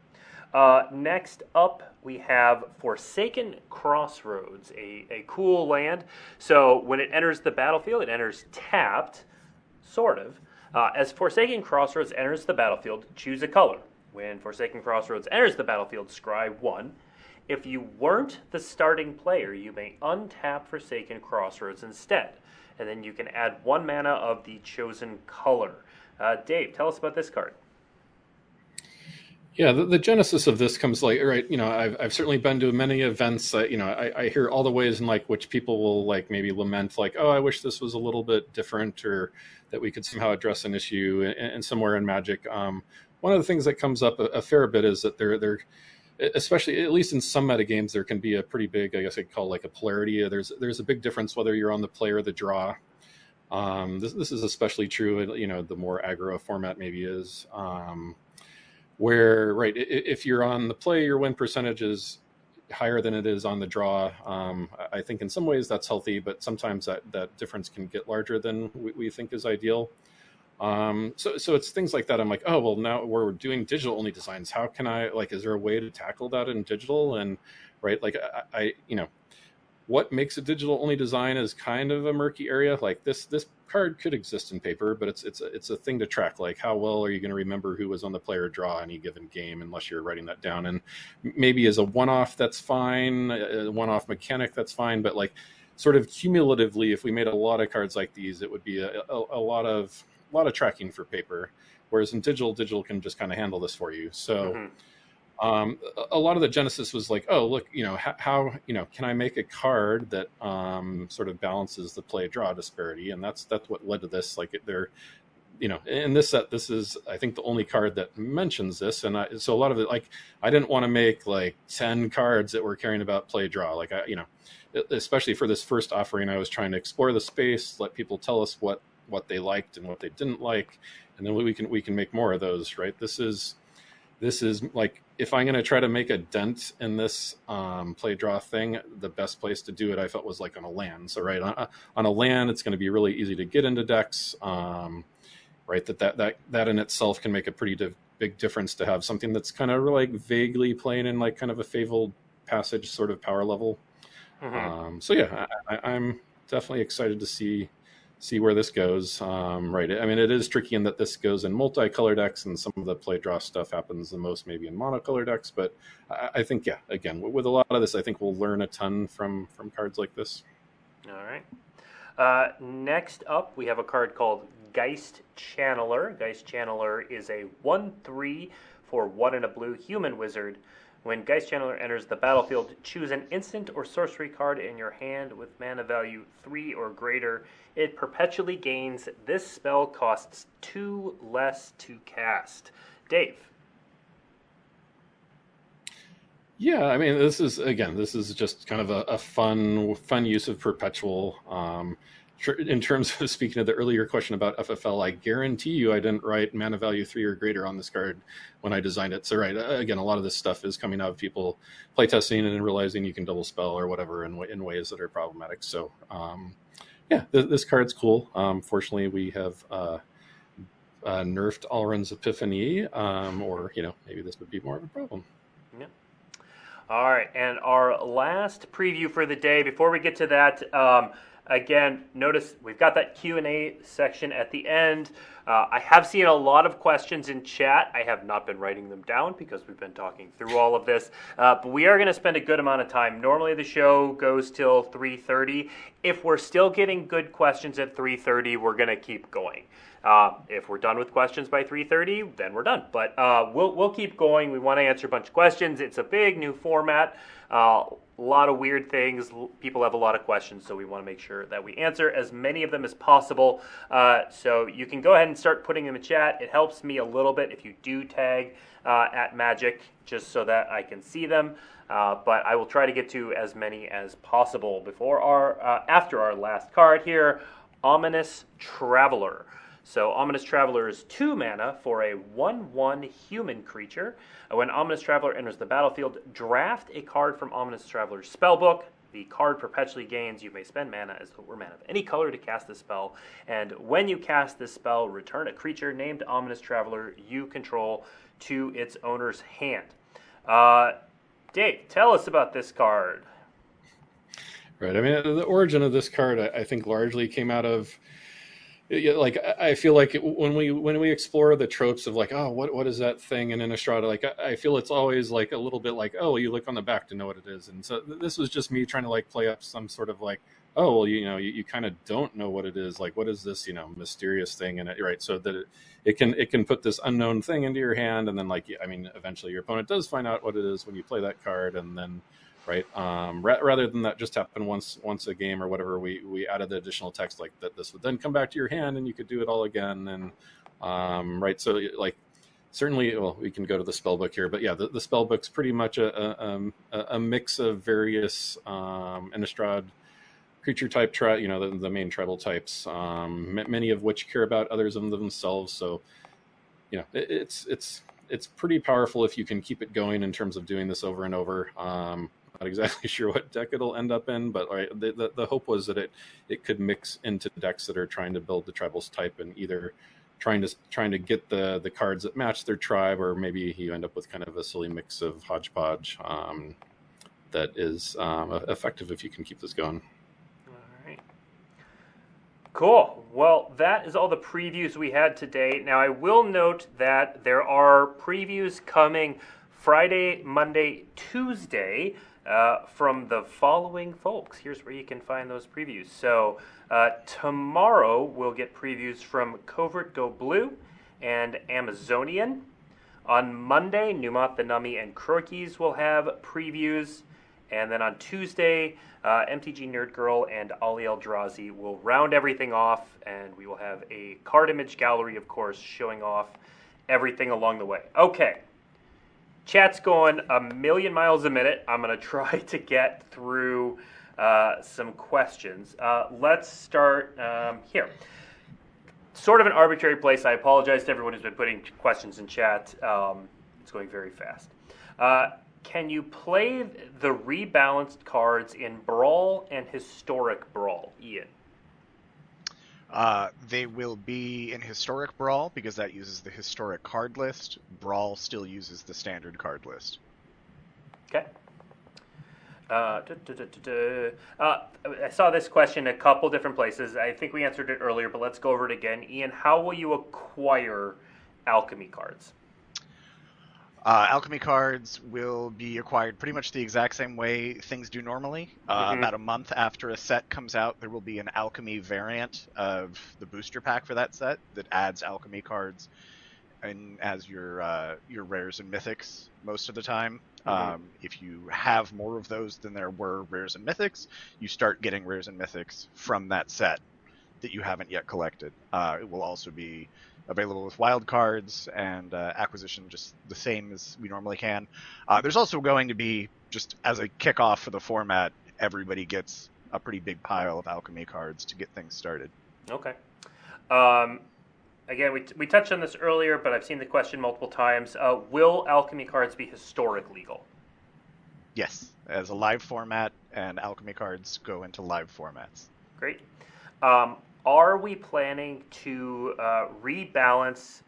Uh, next up, we have Forsaken Crossroads, a, a cool land. So when it enters the battlefield, it enters tapped, sort of. Uh, as Forsaken Crossroads enters the battlefield, choose a color. When Forsaken Crossroads enters the battlefield, scry 1. If you weren't the starting player, you may untap Forsaken Crossroads instead. And then you can add one mana of the chosen color. Uh, Dave, tell us about this card. Yeah, the, the, genesis of this comes like right. You know, I've I've certainly been to many events. Uh, you know, I, I hear all the ways in like which people will like maybe lament like, oh, I wish this was a little bit different, or that we could somehow address an issue and, and somewhere in Magic. Um, one of the things that comes up a, a fair bit is that there there especially at least in some meta games there can be a pretty big i guess i'd call like a polarity there's there's a big difference whether you're on the play or the draw um, this, this is especially true you know the more aggro format maybe is um, where right if you're on the play your win percentage is higher than it is on the draw. Um, i think in some ways that's healthy but sometimes that, that difference can get larger than we, we think is ideal. Um, so so it's things like that. I'm like oh well now we're doing digital only designs. How can i like is there a way to tackle that in digital? And right like I, I you know what makes a digital only design is kind of a murky area. Like this this card could exist in paper, but it's it's a, it's a thing to track. Like how well are you going to remember who was on the player draw any given game, unless you're writing that down. And maybe as a one off, that's fine. A one off mechanic, that's fine. But like sort of cumulatively, if we made a lot of cards like these, it would be a, a, a lot of a lot of tracking for paper. Whereas in digital, digital can just kind of handle this for you. So. Mm-hmm um, a lot of the genesis was like, oh, look, you know, how, how you know, can I make a card that um, sort of balances the play draw disparity? And that's that's what led to this. Like, they're, you know, in this set, this is I think the only card that mentions this. And I, so a lot of it, like, I didn't want to make like ten cards that were caring about play draw. Like, I, you know, especially for this first offering, I was trying to explore the space, let people tell us what what they liked and what they didn't like, and then we can we can make more of those. Right? This is this is like if I'm going to try to make a dent in this um, play draw thing, the best place to do it I felt was like on a land. So right on, on a land, it's going to be really easy to get into decks. Um, right, that, that that that in itself can make a pretty div- big difference to have something that's kind of like vaguely playing in like kind of a fabled passage sort of power level. Mm-hmm. Um, so yeah, I, I'm definitely excited to see see where this goes. Um, right. I mean, it is tricky in that this goes in multicolor decks, and some of the play draw stuff happens the most maybe in monocolor decks. But I, I, think, yeah, again, with a lot of this, I think we'll learn a ton from from cards like this. All right. Uh, next up, we have a card called Geist Channeler. Geist Channeler is a one-three for one and a blue human wizard. When Geist Channeler enters the battlefield, choose an instant or sorcery card in your hand with mana value 3 or greater. It perpetually gains. This spell costs 2 less to cast. Dave. Yeah, I mean, this is again, this is just kind of a, a fun, fun use of perpetual. Um, in terms of speaking of the earlier question about FFL, I guarantee you I didn't write mana value three or greater on this card when I designed it. So, right, again, a lot of this stuff is coming out of people playtesting and realizing you can double spell or whatever in, in ways that are problematic. So, um, yeah, th- this card's cool. Um, fortunately, we have uh, uh, nerfed Alrund's Epiphany, um, or, you know, maybe this would be more of a problem. Yeah. All right, and our last preview for the day. Before we get to that, um, again, notice we've got that Q&A section at the end. Uh, I have seen a lot of questions in chat. I have not been writing them down because we've been talking through all of this. Uh, but we are going to spend a good amount of time. Normally the show goes till 3.30. If we're still getting good questions at 3.30, we're going to keep going. Uh, if we're done with questions by 3:30, then we're done. But uh, we'll we'll keep going. We want to answer a bunch of questions. It's a big new format. A lot of weird things. People have a lot of questions, so we want to make sure that we answer as many of them as possible. Uh, so you can go ahead and start putting them in the chat. It helps me a little bit if you do tag uh, at Magic, just so that I can see them. Uh, but I will try to get to as many as possible before our uh, after our last card here, Ominous Traveler. So Ominous Traveler is two mana for a 1-1 human creature. Uh, when Ominous Traveler enters the battlefield, draft a card from Ominous Traveler's spellbook. The card perpetually gains. You may spend mana as though mana of any color to cast this spell. And when you cast this spell, return a creature named Ominous Traveler you control to its owner's hand. Uh, Dave, tell us about this card. Right. I mean, the origin of this card, I think, largely came out of like I feel like when we when we explore the tropes of like oh what what is that thing in Innistrad like I feel it's always like a little bit like oh you look on the back to know what it is. And so this was just me trying to like play up some sort of like oh well you know you, you kind of don't know what it is. Like what is this you know mysterious thing and it? Right. So that it, it can it can put this unknown thing into your hand. And then like I mean eventually your opponent does find out what it is when you play that card. And then right? Um, ra- rather than that just happen once once a game or whatever, we we added the additional text like that. This would then come back to your hand, and you could do it all again. And um, right, so like certainly, well, we can go to the spell book here, but yeah, the, the spell book's pretty much a a, um, a mix of various um, Innistrad creature type, tri- you know, the, the main tribal types, um, many of which care about others of themselves. So, you know, it, it's it's it's pretty powerful if you can keep it going in terms of doing this over and over. Um, not exactly sure what deck it'll end up in, but right, the, the, the hope was that it it could mix into decks that are trying to build the tribals type and either trying to trying to get the the cards that match their tribe, or maybe you end up with kind of a silly mix of hodgepodge um, that is um, effective if you can keep this going. All right. Cool. Well, that is all the previews we had today. Now, I will note that there are previews coming Friday, Monday, Tuesday uh, from the following folks. Here's where you can find those previews. So uh, tomorrow we'll get previews from Covert Go Blue and Amazonian. On Monday, Numot the Nummy and Crokeyz will have previews. And then on Tuesday, uh, MTG Nerd Girl and Ali Aintrazi will round everything off, and we will have a card image gallery, of course, showing off everything along the way. Okay, Chat's going a million miles a minute. I'm going to try to get through uh, some questions. Uh, let's start um, here. Sort of an arbitrary place. I apologize to everyone who's been putting questions in chat. Um, it's going very fast. Uh, can you play the rebalanced cards in Brawl and Historic Brawl, Ian? Uh, they will be in Historic Brawl because that uses the historic card list. Brawl still uses the standard card list. Okay. Uh, uh, I saw this question a couple different places. I think we answered it earlier, but let's go over it again. Ian, how will you acquire alchemy cards? Uh, alchemy cards will be acquired pretty much the exact same way things do normally. Uh, mm-hmm. About a month after a set comes out, there will be an alchemy variant of the booster pack for that set that adds alchemy cards and as your uh, your rares and mythics most of the time. Mm-hmm. Um, if you have more of those than there were rares and mythics, you start getting rares and mythics from that set that you haven't yet collected. Uh, it will also be available with wild cards and uh, acquisition just the same as we normally can. Uh, there's also going to be just as a kickoff for the format, everybody gets a pretty big pile of alchemy cards to get things started. Okay. Um, again, we, we touched on this earlier, but I've seen the question multiple times. Uh, will alchemy cards be historic legal? Yes, as a live format, and alchemy cards go into live formats. Great. Um, are we planning to uh, rebalance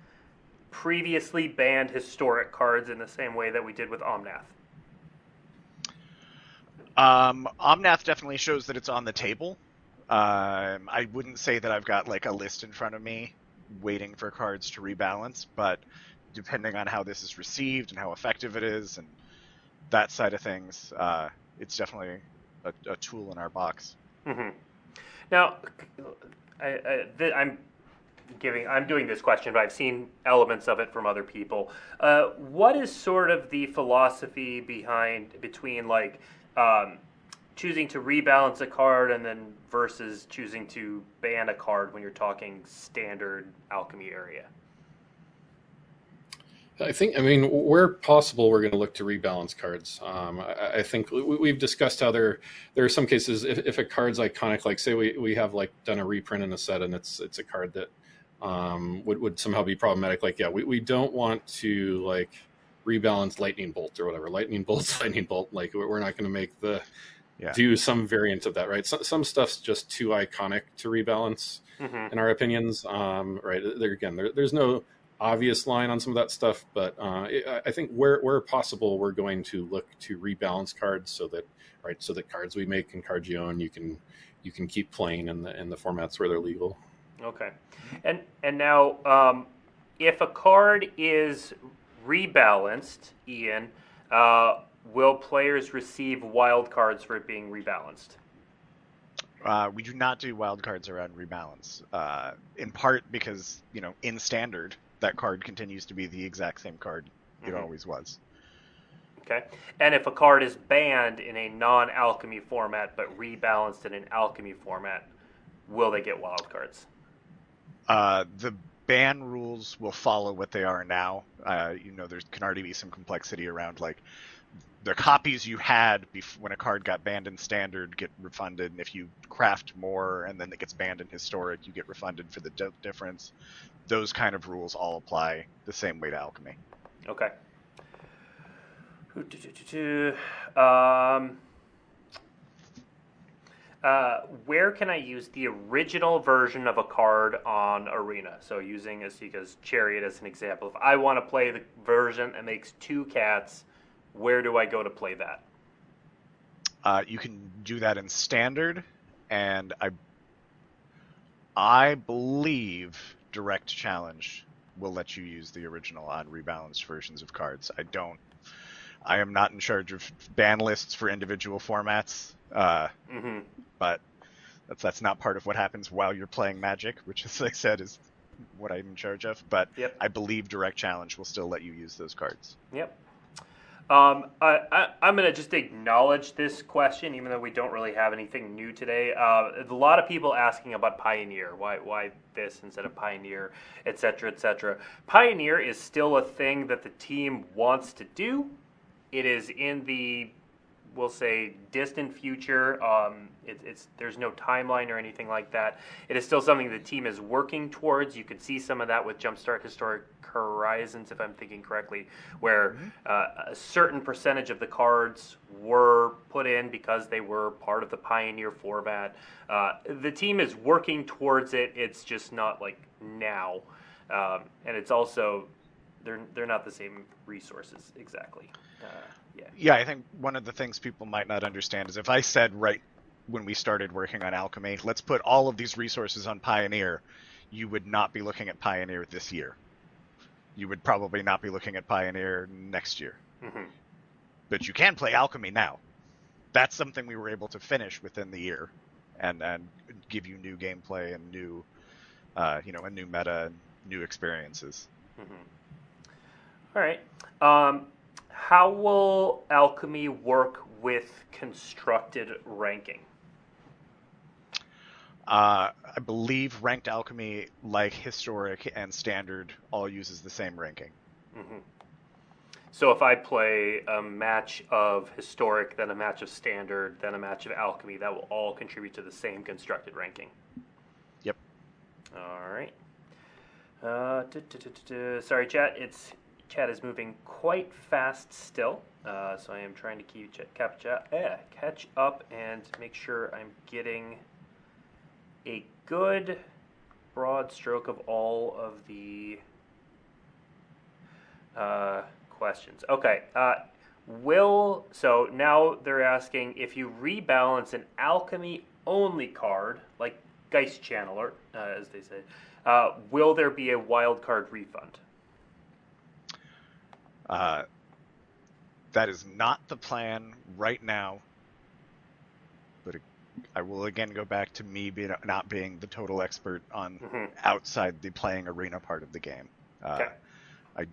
previously banned historic cards in the same way that we did with Omnath? Um, Omnath definitely shows that it's on the table. Um, I wouldn't say that I've got like a list in front of me waiting for cards to rebalance, but depending on how this is received and how effective it is and that side of things, uh, it's definitely a, a, tool in our box. Mm-hmm. Now, I, I, I'm giving I'm doing this question, but I've seen elements of it from other people. Uh, what is sort of the philosophy behind between like um, choosing to rebalance a card and then versus choosing to ban a card when you're talking standard alchemy area? I think, I mean, where possible, we're going to look to rebalance cards. Um, I, I, think we, have discussed how there there are some cases if, if, a card's iconic, like say we, we have like done a reprint in a set and it's it's a card that um, would would somehow be problematic. Like, yeah, we, we don't want to like rebalance lightning bolt or whatever. Lightning bolt's lightning bolt. Like, we're not going to make the yeah. do some variant of that, right? So, some stuff's just too iconic to rebalance, mm-hmm. in our opinions. Um, right? There again, there, there's no obvious line on some of that stuff, but uh, I think where where possible, we're going to look to rebalance cards so that right so that cards we make and cards you own, you can you can keep playing in the in the formats where they're legal. Okay, and and now um, if a card is rebalanced, Ian, uh, will players receive wild cards for it being rebalanced? Uh, we do not do wild cards around rebalance, uh, in part because you know in standard that card continues to be the exact same card it mm-hmm. always was. Okay, and if a card is banned in a non-alchemy format but rebalanced in an alchemy format, will they get wild cards? Uh, the ban rules will follow what they are now. Uh, you know, there can already be some complexity around like the copies you had bef- when a card got banned in standard get refunded, and if you craft more and then it gets banned in historic, you get refunded for the difference. Those kind of rules all apply the same way to alchemy. Okay. Um, uh, where can I use the original version of a card on Arena? So using Esika's Chariot as an example. If I want to play the version that makes two cats, where do I go to play that? Uh, you can do that in Standard, and I, I believe Direct Challenge will let you use the original on rebalanced versions of cards. I don't. I am not in charge of ban lists for individual formats. Uh, mm-hmm but that's that's not part of what happens while you're playing Magic, which, as I said, is what I'm in charge of. But yep. I believe Direct Challenge will still let you use those cards. Yep. Um, I, am going to just acknowledge this question, even though we don't really have anything new today. Uh, a lot of people asking about Pioneer, why why this instead of Pioneer, etc., etc. Pioneer is still a thing that the team wants to do. It is in the we'll say distant future. Um, it, it's there's no timeline or anything like that. It is still something the team is working towards. You could see some of that with Jumpstart Historic Horizons, if I'm thinking correctly, where mm-hmm. uh, a certain percentage of the cards were put in because they were part of the Pioneer format. Uh, the team is working towards it. It's just not like now, um, and it's also they're they're not the same resources exactly. Uh, yeah. Yeah, I think one of the things people might not understand is if I said right when we started working on Alchemy, let's put all of these resources on Pioneer, you would not be looking at Pioneer this year. You would probably not be looking at Pioneer next year. Mm-hmm. But you can play Alchemy now. That's something we were able to finish within the year, and and give you new gameplay and new, uh, you know, a new meta and new experiences. Mm-hmm. All right. Um, how will alchemy work with constructed ranking? Uh, I believe ranked alchemy, like historic and standard, all uses the same ranking. Mm-hmm. So if I play a match of historic, then a match of standard, then a match of alchemy, that will all contribute to the same constructed ranking. Yep. All right. Uh, duh, duh, duh, duh, duh. Sorry, chat. It's chat is moving quite fast still, uh, so I am trying to keep cap, chat, eh, catch up and make sure I'm getting a good broad stroke of all of the uh, questions. Okay. Uh, will so now they're asking if you rebalance an alchemy only card like Geist Channeler, uh, as they say, uh, will there be a wild card refund? Uh, that is not the plan right now. But I will again go back to me being not being the total expert on Mhm. outside the playing arena part of the game. Uh, Okay. I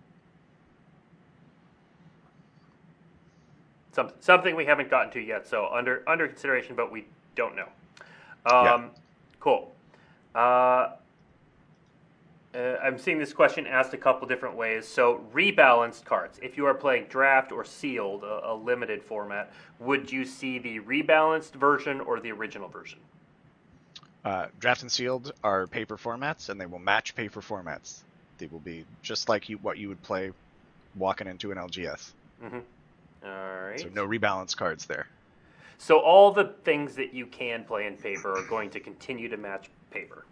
Some, something we haven't gotten to yet, so under under consideration, but we don't know. Yeah. Um, Cool. Uh, uh, I'm seeing this question asked a couple different ways. So, rebalanced cards. If you are playing draft or sealed, a, a limited format, would you see the rebalanced version or the original version? Uh, draft and sealed are paper formats, and they will match paper formats. They will be just like you, what you would play walking into an LGS. Mm-hmm. All right. So no rebalance cards there. So all the things that you can play in paper are going to continue to match paper.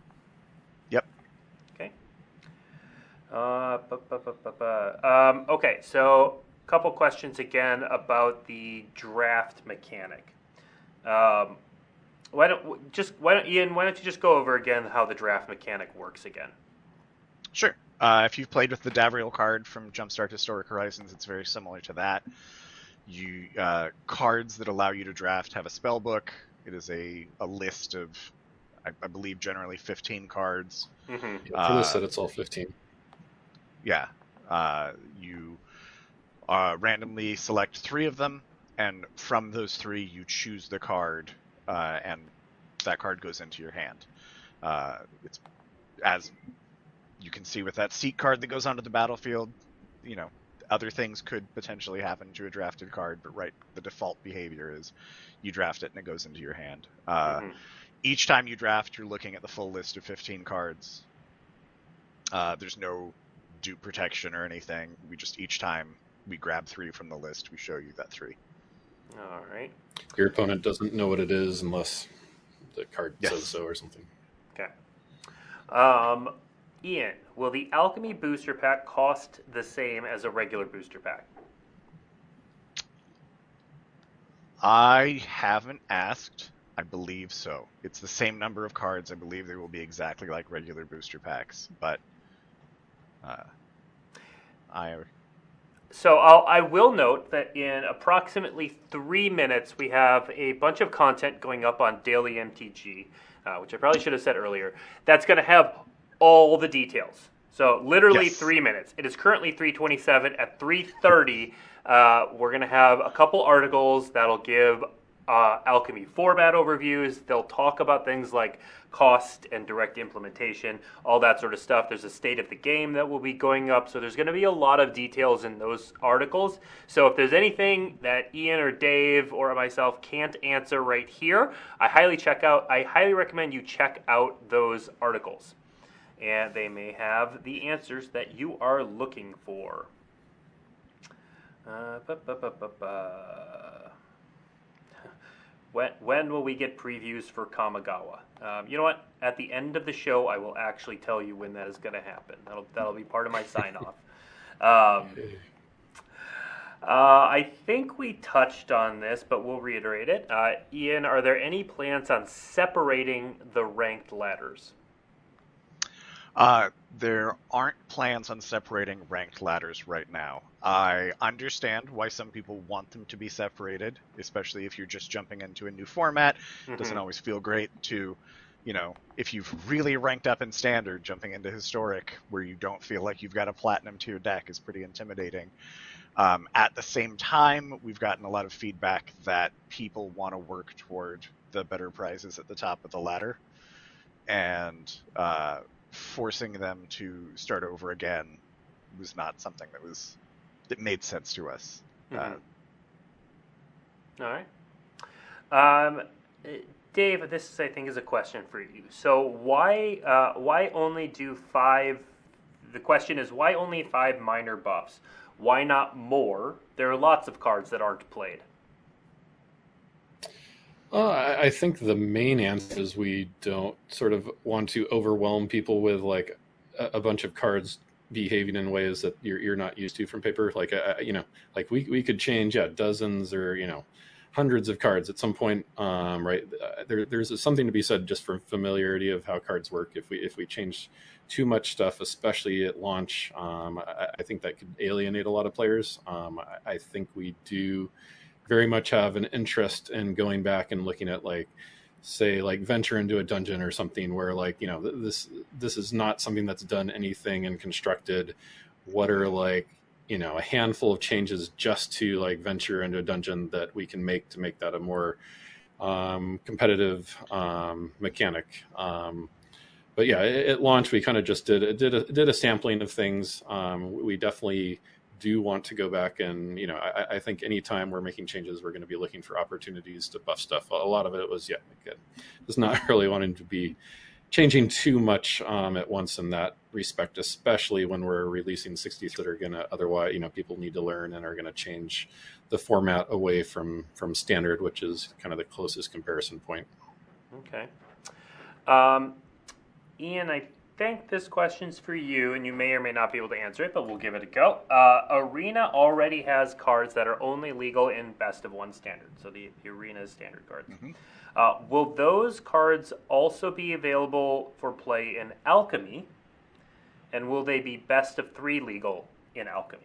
Yep. Okay. Uh, bu- bu- bu- bu- bu- um, okay, so a couple questions again about the draft mechanic. Um, why don't just why don't Ian? Why don't you just go over again how the draft mechanic works again? Sure. Uh, if you've played with the Davriel card from Jumpstart Historic Horizons, it's very similar to that. You uh, cards that allow you to draft have a spell book. It is a, a list of, I, I believe, generally 15 cards. Mm-hmm. For this Uh, set, it's all 15. Yeah. Uh, you uh, randomly select three of them, and from those three, you choose the card, uh, and that card goes into your hand. Uh, it's as you can see with that seat card that goes onto the battlefield. You know, other things could potentially happen to a drafted card, but right, the default behavior is you draft it and it goes into your hand. Uh, Mhm. Each time you draft, you're looking at the full list of 15 cards. Uh, there's no dupe protection or anything. We just each time we grab three from the list, we show you that three. All right. Your opponent doesn't know what it is unless the card Yes. says so or something. Okay. Um, Ian, will the alchemy booster pack cost the same as a regular booster pack? I haven't asked. I believe so. It's the same number of cards. I believe they will be exactly like regular booster packs, but uh, I So I'll, I will note that in approximately three minutes, we have a bunch of content going up on Daily MTG, uh, which I probably should have said earlier. That's going to have all the details. So literally Yes. three minutes. It is currently 3:27. At 3:30, uh, we're going to have a couple articles that'll give uh, alchemy format overviews. They'll talk about things like cost and direct implementation, all that sort of stuff. There's a state of the game that will be going up, so there's going to be a lot of details in those articles. So if there's anything that Ian or Dave or myself can't answer right here, I highly check out. I highly recommend you check out those articles, and they may have the answers that you are looking for. Uh. When, when will we get previews for Kamigawa? Um, you know what? At the end of the show, I will actually tell you when that is going to happen. That'll that'll be part of my sign off. Um, uh, I think we touched on this, but we'll reiterate it. Uh, Ian, are there any plans on separating the ranked ladders? Uh, there aren't plans on separating ranked ladders right now. I understand why some people want them to be separated, especially if you're just jumping into a new format. It doesn't always feel great to, you know, if you've really ranked up in standard, jumping into historic where you don't feel like you've got a platinum tier deck is pretty intimidating. Um, at the same time, we've gotten a lot of feedback that people want to work toward the better prizes at the top of the ladder, and uh, forcing them to start over again was not something that was that made sense to us. Mhm. Uh, All right. Um, uh, Dave, this is, I think is a question for you. So why uh, why only do five? The question is why only five minor buffs? Why not more? There are lots of cards that aren't played. I I think the main answer is we don't sort of want to overwhelm people with like a, a bunch of cards behaving in ways that you're you're not used to from paper. Like uh, you know, like we we could change yeah dozens or you know hundreds of cards at some point. Um, right uh, there there's something to be said just for familiarity of how cards work. If we if we change too much stuff, especially at launch, um, I, I think that could alienate a lot of players. Um, I, I think we do very much have an interest in going back and looking at like say like venture into a dungeon or something where like you know this this is not something that's done anything and constructed. What are like you know a handful of changes just to like venture into a dungeon that we can make to make that a more um, competitive um, mechanic? Um, but yeah at launch we kind of just did did a, did a sampling of things. Um, we definitely do want to go back and you know I, I think anytime we're making changes we're going to be looking for opportunities to buff stuff a lot of it was yeah uh, just not really wanting to be changing too much um, at once in that respect especially when we're releasing 60s that are going to otherwise you know people need to learn and are going to change the format away from from standard which is kind of the closest comparison point Okay. Um, Ian, I think this question's for you, and you may or may not be able to answer it, but we'll give it a go. Uh, Arena already has cards that are only legal in best of one standard, so the, the Arena is standard cards. Uh, will those cards also be available for play in Alchemy? And will they be best of three legal in Alchemy?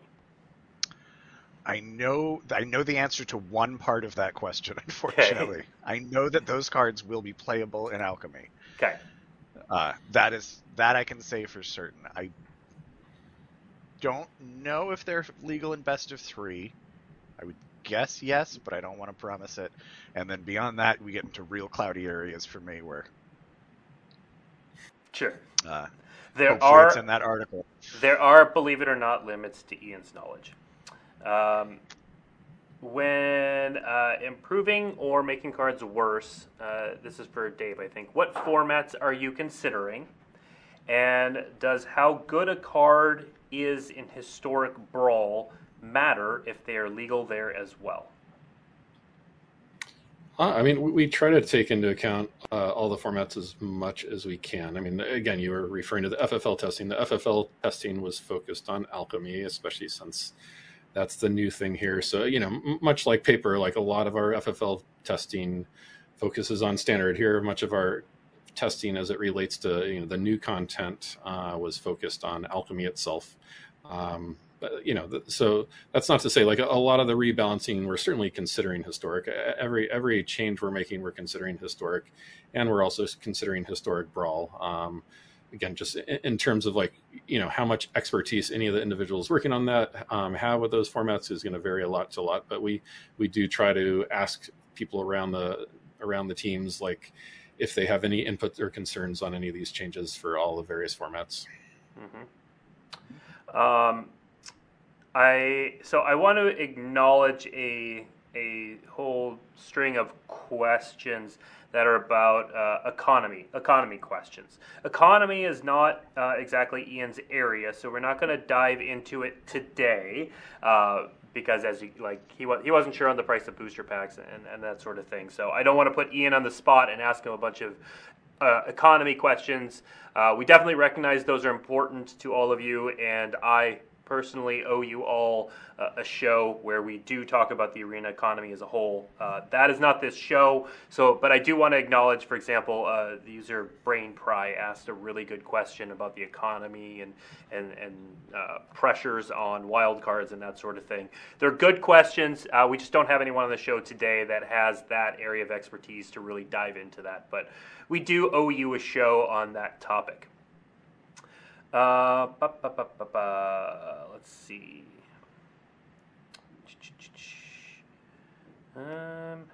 I know I know the answer to one part of that question. Unfortunately, I know that those cards will be playable in Alchemy. Okay. Uh, that is that I can say for certain. I don't know if they're legal in best of three. I would guess yes, but I don't want to promise it. And then beyond that, we get into real cloudy areas for me, where Sure. uh, There are it's in that article. There are, believe it or not, limits to Ian's knowledge. Um, when uh, improving or making cards worse, uh, this is for Dave, I think. What formats are you considering? And does how good a card is in historic brawl matter if they are legal there as well? Uh, I mean, we, we try to take into account uh, all the formats as much as we can. I mean, again, you were referring to the FFL testing. The FFL testing was focused on alchemy, especially since that's the new thing here. So, you know, much like paper, like a lot of our FFL testing focuses on standard. Here, much of our testing as it relates to you know the new content uh, was focused on alchemy itself. Um, but, you know, th- so that's not to say like a, a lot of the rebalancing we're certainly considering historic. Every every change we're making, we're considering historic, and we're also considering historic brawl. Um, again, just in, in terms of like you know how much expertise any of the individuals working on that um, have with those formats is going to vary a lot to a lot. But we we do try to ask people around the around the teams like if they have any input or concerns on any of these changes for all the various formats. Mm-hmm. Um, I so I want to acknowledge a a whole string of questions that are about uh, economy economy questions. Economy is not uh, exactly Ian's area, so we're not going to dive into it today. Uh, because as you like he was he wasn't sure on the price of booster packs and, and that sort of thing. So I don't want to put Ian on the spot and ask him a bunch of uh, economy questions. Uh, we definitely recognize those are important to all of you, and I personally owe you all uh, a show where we do talk about the arena economy as a whole. Uh, that is not this show, so but I do want to acknowledge, for example, uh, the user Brain Pry asked a really good question about the economy and and and uh, pressures on wild cards and that sort of thing. They're good questions. Uh, we just don't have anyone on the show today that has that area of expertise to really dive into that, but we do owe you a show on that topic. Uh, ba, ba, ba. Let's see. Um,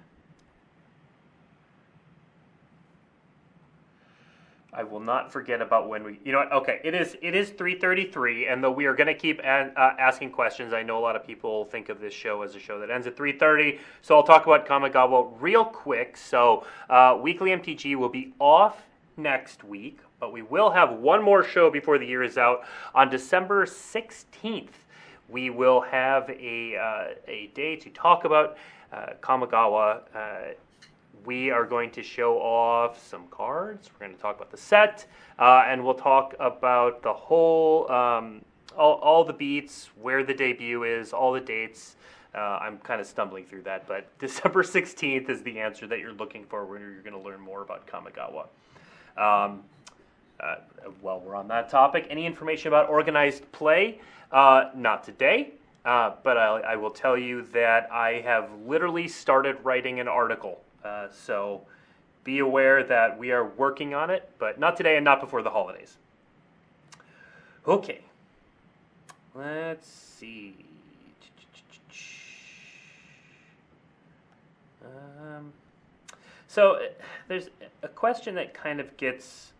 I will not forget about when we. You know what? Okay, it is it is three thirty three, and though we are going to keep a, uh, asking questions, I know a lot of people think of this show as a show that ends at three thirty. So I'll talk about Kamigawa real quick. So uh, weekly MTG will be off next week, but we will have one more show before the year is out on December sixteenth. We will have a uh, a day to talk about uh, Kamigawa uh, we are going to show off some cards. We're going to talk about the set, uh, and we'll talk about the whole, um, all, all the beats, where the debut is, all the dates. Uh, I'm kind of stumbling through that, but December 16th is the answer that you're looking for when you're going to learn more about Kamigawa. Um, uh, while we're on that topic, any information about organized play? Uh, not today, uh, but I, I will tell you that I have literally started writing an article uh, so be aware that we are working on it, but not today and not before the holidays. Okay. Let's see. Um, so uh, there's a question that kind of gets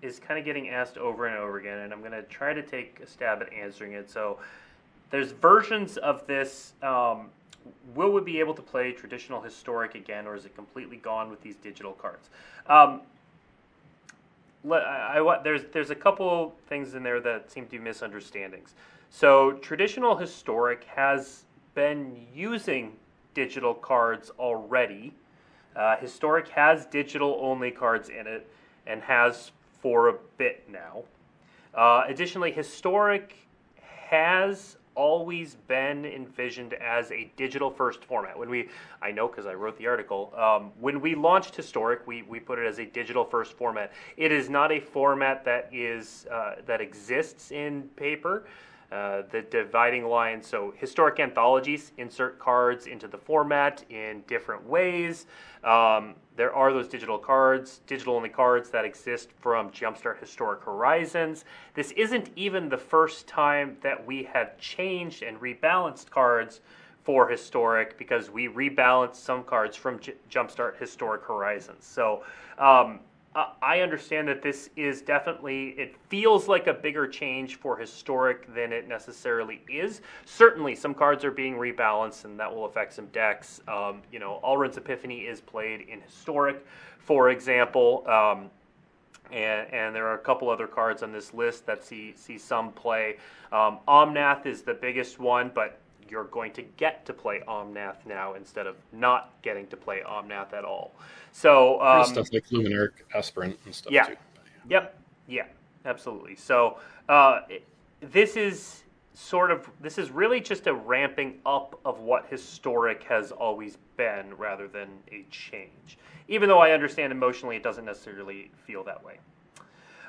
is kind of getting asked over and over again, and I'm going to try to take a stab at answering it. So there's versions of this um, will we be able to play traditional historic again, or is it completely gone with these digital cards? Um, I, I, there's there's a couple things in there that seem to be misunderstandings. So traditional historic has been using digital cards already. Uh, historic has digital only cards in it and has for a bit now. Uh, additionally, historic has always been envisioned as a digital first format. When we, I know because I wrote the article, um, when we launched Historic, we, we put it as a digital first format. It is not a format that is uh, that exists in paper. Uh, the dividing line. So, historic anthologies insert cards into the format in different ways. Um, there are those digital cards, digital only cards that exist from Jumpstart Historic Horizons. This isn't even the first time that we have changed and rebalanced cards for Historic because we rebalanced some cards from J- Jumpstart Historic Horizons. So, um, I understand that this is definitely, it feels like a bigger change for historic than it necessarily is. Certainly, some cards are being rebalanced, and that will affect some decks. Um, you know, Alrund's Epiphany is played in historic, for example. Um, and, and, there are a couple other cards on this list that see see some play. Um, Omnath is the biggest one, but you're going to get to play Omnath now instead of not getting to play Omnath at all. So um, stuff like Luminarch Aspirant and stuff yeah. too. Yep. Yeah. Absolutely. So uh, this is sort of this is really just a ramping up of what historic has always been rather than a change. Even though I understand emotionally it doesn't necessarily feel that way.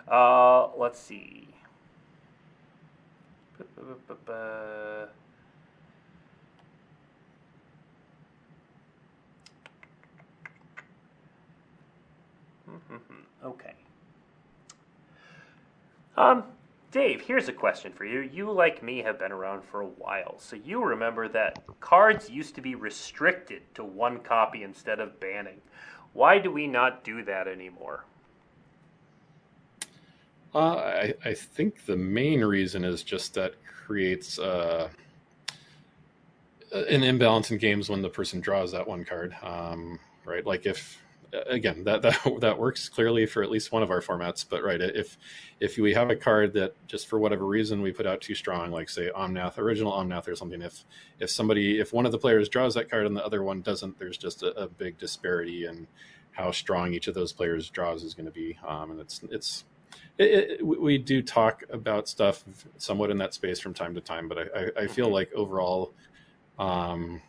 Uh, let's see. Okay. Um, Dave, here's a question for you. You, like me, have been around for a while, so you remember that cards used to be restricted to one copy instead of banning. Why do we not do that anymore? Uh, I, I, think the main reason is just that creates uh, an imbalance in games when the person draws that one card. Um, right, like if again that that that works clearly for at least one of our formats but right if if we have a card that just for whatever reason we put out too strong like say omnath original omnath or something if if somebody if one of the players draws that card and the other one doesn't there's just a, a big disparity in how strong each of those players draws is going to be um, and it's it's it, it, we do talk about stuff somewhat in that space from time to time but i i, I feel like overall um,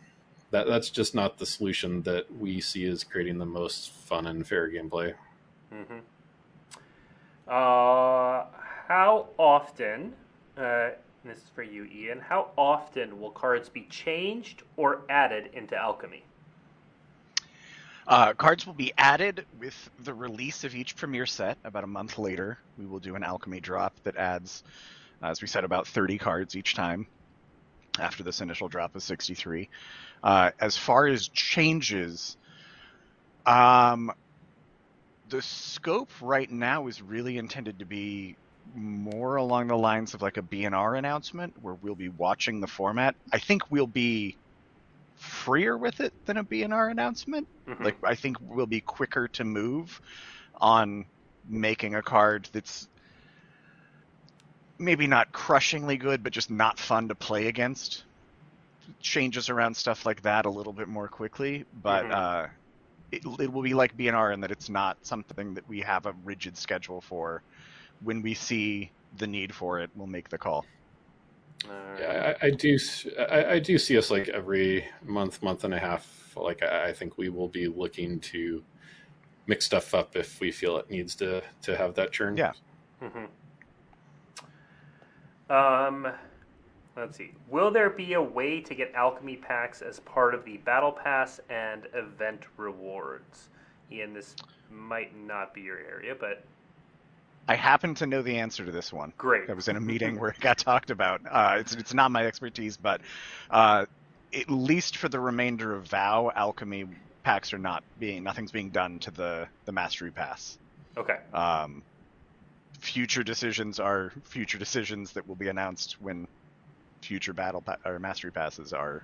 that that's just not the solution that we see as creating the most fun and fair gameplay. Mm-hmm. Uh, how often? Uh, this is for you, Ian. How often will cards be changed or added into Alchemy? Uh, cards will be added with the release of each premiere set. About a month later, we will do an alchemy drop that adds, as we said, about 30 cards each time after this initial drop of 63. Uh, as far as changes, um, the scope right now is really intended to be more along the lines of like a BNR announcement where we'll be watching the format. I think we'll be freer with it than a BNR announcement. Mhm. Like I think we'll be quicker to move on making a card that's maybe not crushingly good, but just not fun to play against. Changes around stuff like that a little bit more quickly, but Mhm. uh, it, it will be like BNR in that it's not something that we have a rigid schedule for. When we see the need for it, we'll make the call. Yeah, I, I do. I, I do see us like every month, month and a half. Like I, I think we will be looking to mix stuff up if we feel it needs to to have that churn. Yeah. Mhm. Um, let's see. Will there be a way to get alchemy packs as part of the battle pass and event rewards? Ian, this might not be your area, but I happen to know the answer to this one. great. I was in a meeting where it got talked about. Uh, it's it's not my expertise, but uh, at least for the remainder of Vow, alchemy packs are not being nothing's being done to the the mastery pass. Okay. Um, future decisions are future decisions that will be announced when future battle pa- or mastery passes are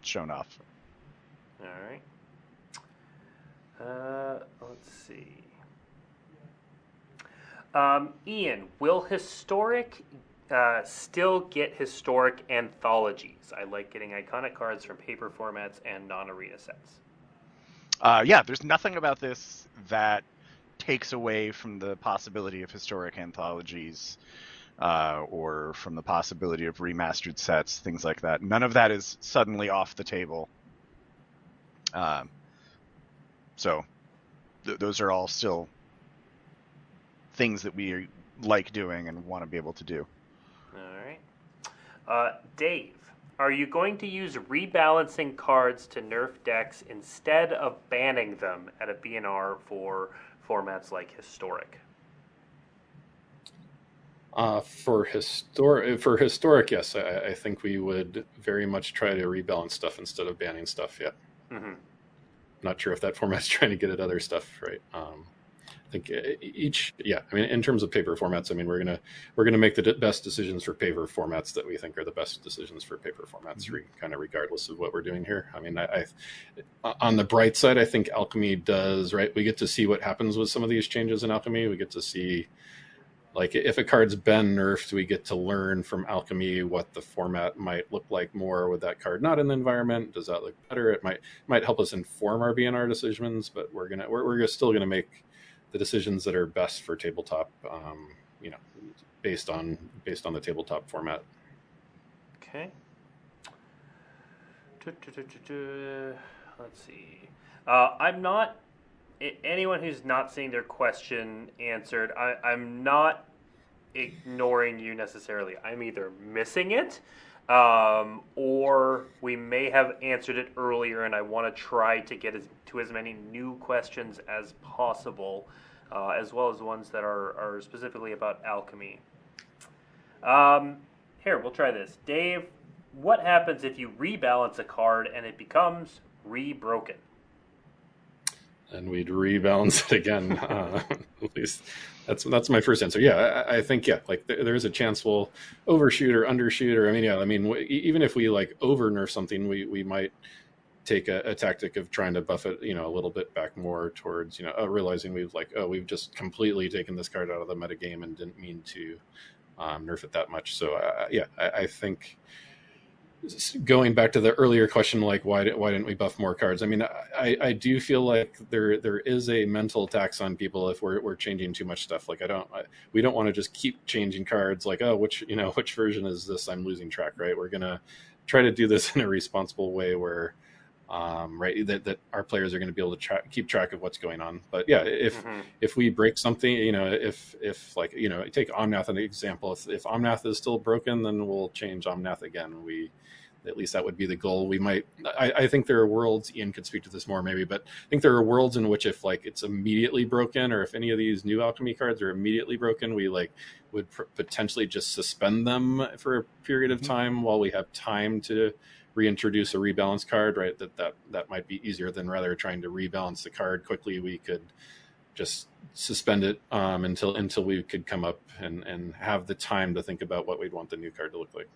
shown off. All right. Uh, let's see. Um, Ian, will historic uh, still get historic anthologies? I like getting iconic cards from paper formats and non-arena sets. Uh, yeah, there's nothing about this that takes away from the possibility of historic anthologies uh, or from the possibility of remastered sets, things like that. None of that is suddenly off the table. Um, so th- those are all still things that we like doing and want to be able to do. All right. Uh, Dave, are you going to use rebalancing cards to nerf decks instead of banning them at a BNR for formats like historic? Uh, for historic, for historic, yes, I, I think we would very much try to rebalance stuff instead of banning stuff. Yeah, hmm not sure if that format's trying to get at other stuff, right? Um, I think uh, each, yeah. I mean, in terms of paper formats, I mean, we're gonna we're gonna make the best decisions for paper formats that we think are the best decisions for paper formats, re, kind of regardless of what we're doing here. I mean, I, I on the bright side, I think alchemy does right. We get to see what happens with some of these changes in alchemy. We get to see like if a card's been nerfed we get to learn from alchemy what the format might look like more with that card not in the environment does that look better it might might help us inform our bnr decisions but we're gonna we're, we're still gonna make the decisions that are best for tabletop um, you know based on based on the tabletop format Okay. Let's see. Uh, I'm not. Anyone who's not seeing their question answered, I, I'm not ignoring you necessarily. I'm either missing it, um, or we may have answered it earlier, and I want to try to get as, to as many new questions as possible, uh, as well as ones that are, are specifically about alchemy. Um, here, we'll try this. Dave, what happens if you rebalance a card and it becomes re-broken? And we'd rebalance it again. Uh, at least that's that's my first answer. Yeah, I, I think yeah, like there, there's a chance we'll overshoot or undershoot, or I mean, yeah, I mean, w- even if we like over nerf something, we we might take a, a tactic of trying to buff it, you know, a little bit back more towards, you know, uh, realizing we've like, oh, we've just completely taken this card out of the metagame and didn't mean to um, nerf it that much. So uh, yeah, I, I think going back to the earlier question, like why did, why didn't we buff more cards? I mean, I, I do feel like there there is a mental tax on people if we're, we're changing too much stuff. Like I don't I, we don't want to just keep changing cards. Like oh, which you know which version is this? I'm losing track. Right? We're gonna try to do this in a responsible way where. Um, right, that, that our players are going to be able to tra- keep track of what's going on. But yeah, if Mhm. if we break something, you know, if if like you know, take Omnath an example. If if Omnath is still broken, then we'll change Omnath again. We at least that would be the goal. We might. I, I think there are worlds. Ian could speak to this more maybe, but I think there are worlds in which if like it's immediately broken, or if any of these new alchemy cards are immediately broken, we like would pr- potentially just suspend them for a period of Mhm. time while we have time to reintroduce a rebalance card. Right, that that that might be easier than rather trying to rebalance the card quickly. We could just suspend it um, until until we could come up and and have the time to think about what we'd want the new card to look like.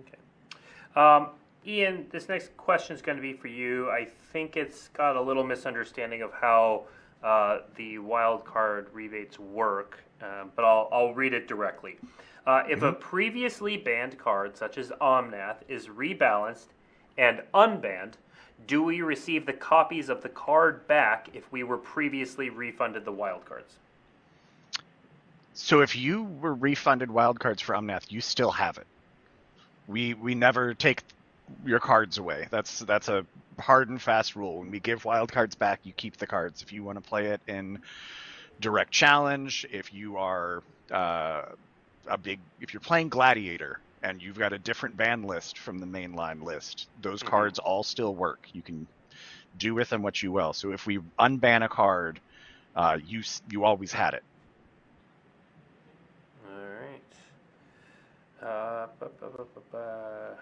Okay. Um, Ian, this next question is going to be for you. I think it's got a little misunderstanding of how uh, the wild card rebates work, um, but I'll, I'll read it directly. Uh, if a previously banned card, such as Omnath, is rebalanced and unbanned, do we receive the copies of the card back if we were previously refunded the wild cards? So if you were refunded wildcards for Omnath, you still have it. We we never take your cards away. That's that's a hard and fast rule. When we give wildcards back, you keep the cards. If you want to play it in direct challenge, if you are uh, a big, if you're playing Gladiator and you've got a different ban list from the mainline list, those Mhm. cards all still work. You can do with them what you will. So if we unban a card, uh, you you always had it. All right. Uh.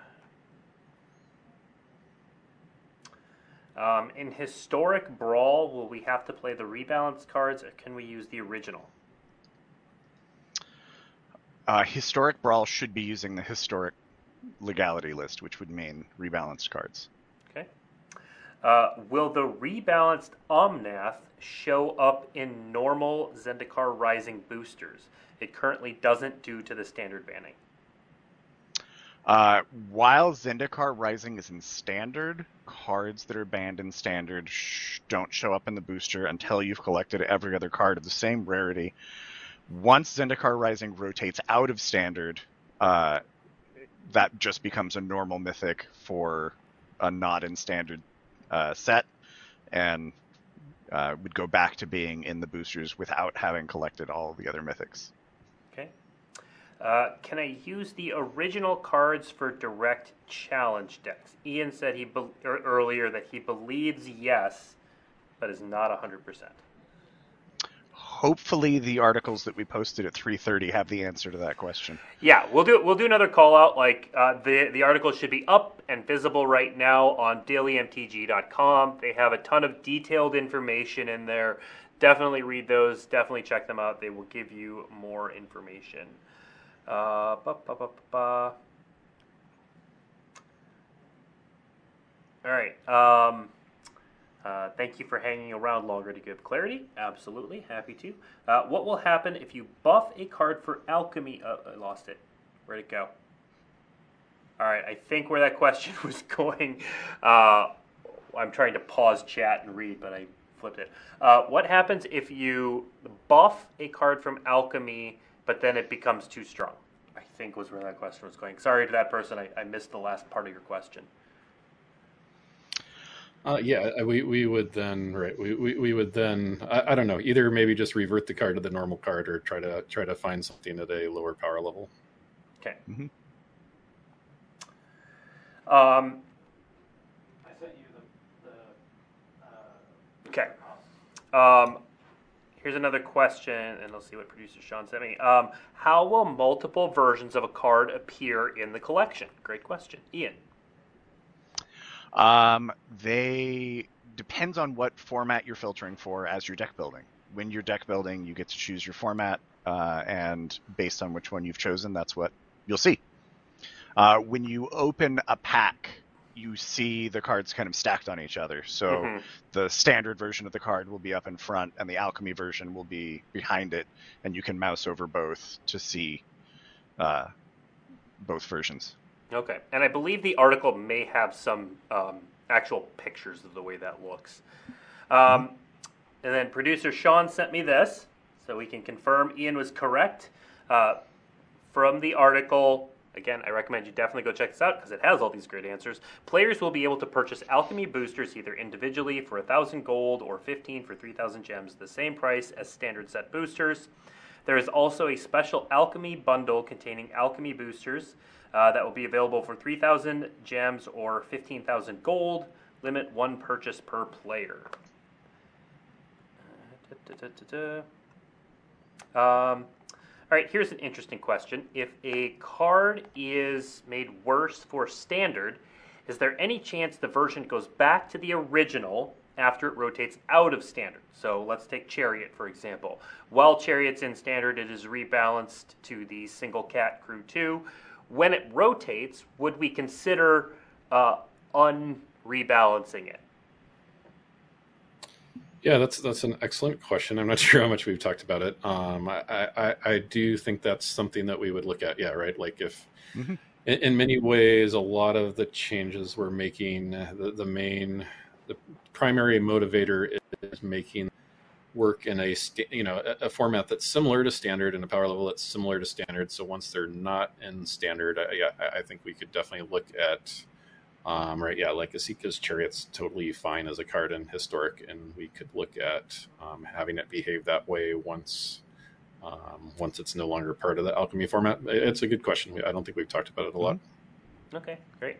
Um, in historic brawl, will we have to play the rebalance cards, or can we use the original? Uh, historic brawl should be using the historic legality list, which would mean rebalanced cards. Okay. Uh, will the rebalanced Omnath show up in normal Zendikar Rising boosters? It currently doesn't due to the standard banning. Uh, while Zendikar Rising is in standard, cards that are banned in standard sh- don't show up in the booster until you've collected every other card of the same rarity. Once Zendikar Rising rotates out of standard, uh, that just becomes a normal mythic for a not in standard uh, set, and uh, would go back to being in the boosters without having collected all the other mythics. Okay. Uh, can I use the original cards for direct challenge decks? Ian said he be- er, earlier that he believes yes, but is not hundred percent. Hopefully, the articles that we posted at 3:30 have the answer to that question. Yeah, we'll do we'll do another call out. Like uh, the the article should be up and visible right now on dailymtg.com. They have a ton of detailed information in there. Definitely read those. Definitely check them out. They will give you more information. Uh, ba, ba, ba. All right. Um, uh, thank you for hanging around longer to give clarity. Absolutely, happy to. Uh, what will happen if you buff a card for alchemy? Uh, I lost it. Where'd it go? All right, I think where that question was going. Uh, I'm trying to pause chat and read, but I flipped it. Uh, what happens if you buff a card from alchemy, but then it becomes too strong? I think was where that question was going. Sorry to that person. I, I missed the last part of your question. Uh, yeah, we we would then right we, we, we would then I, I don't know either maybe just revert the card to the normal card or try to try to find something at a lower power level. Okay. Mhm. Um, I sent you the, the uh, Okay. Um, here's another question, and let's see what producer Sean sent me. Um, how will multiple versions of a card appear in the collection? Great question, Ian. Um, they depends on what format you're filtering for as your deck building. When you're deck building, you get to choose your format, uh, and based on which one you've chosen, that's what you'll see. Uh, when you open a pack, you see the cards kind of stacked on each other. So Mhm. the standard version of the card will be up in front, and the alchemy version will be behind it, and you can mouse over both to see uh, both versions. Okay, and I believe the article may have some um, actual pictures of the way that looks. Um, and then producer Sean sent me this, so we can confirm Ian was correct. Uh, from the article, again, I recommend you definitely go check this out because it has all these great answers. Players will be able to purchase alchemy boosters either individually for 1,000 gold or 15 for 3,000 gems, the same price as standard set boosters. There is also a special alchemy bundle containing alchemy boosters uh, that will be available for 3,000 gems or 15,000 gold. Limit one purchase per player. Um, all right, here's an interesting question. If a card is made worse for standard, is there any chance the version goes back to the original after it rotates out of standard. So let's take Chariot for example. While Chariot's in standard, it is rebalanced to the single cat crew 2. When it rotates, would we consider uh, unrebalancing it? Yeah, that's that's an excellent question. I'm not sure how much we've talked about it. Um, I, I I do think that's something that we would look at. Yeah, right. Like if, Mhm. in, in many ways, a lot of the changes we're making, the the main, the primary motivator is making work in a you know a, format that's similar to standard and a power level that's similar to standard. So once they're not in standard, I, I think we could definitely look at um, right, yeah, like Esika's Chariot's totally fine as a card in Historic, and we could look at um, having it behave that way once um, once it's no longer part of the Alchemy format. It's a good question. I don't think we've talked about it a lot. Okay, great.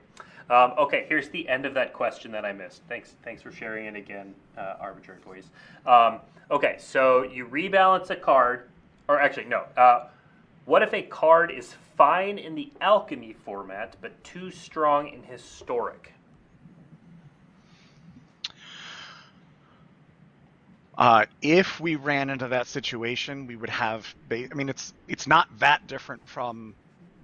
Um, okay, here's the end of that question that I missed. Thanks, thanks for sharing it again, uh, Arbitrary Toys. Um, okay, so you rebalance a card, or actually no. Uh, what if a card is fine in the Alchemy format but too strong in Historic? Uh, if we ran into that situation, we would have. Ba- I mean, it's it's not that different from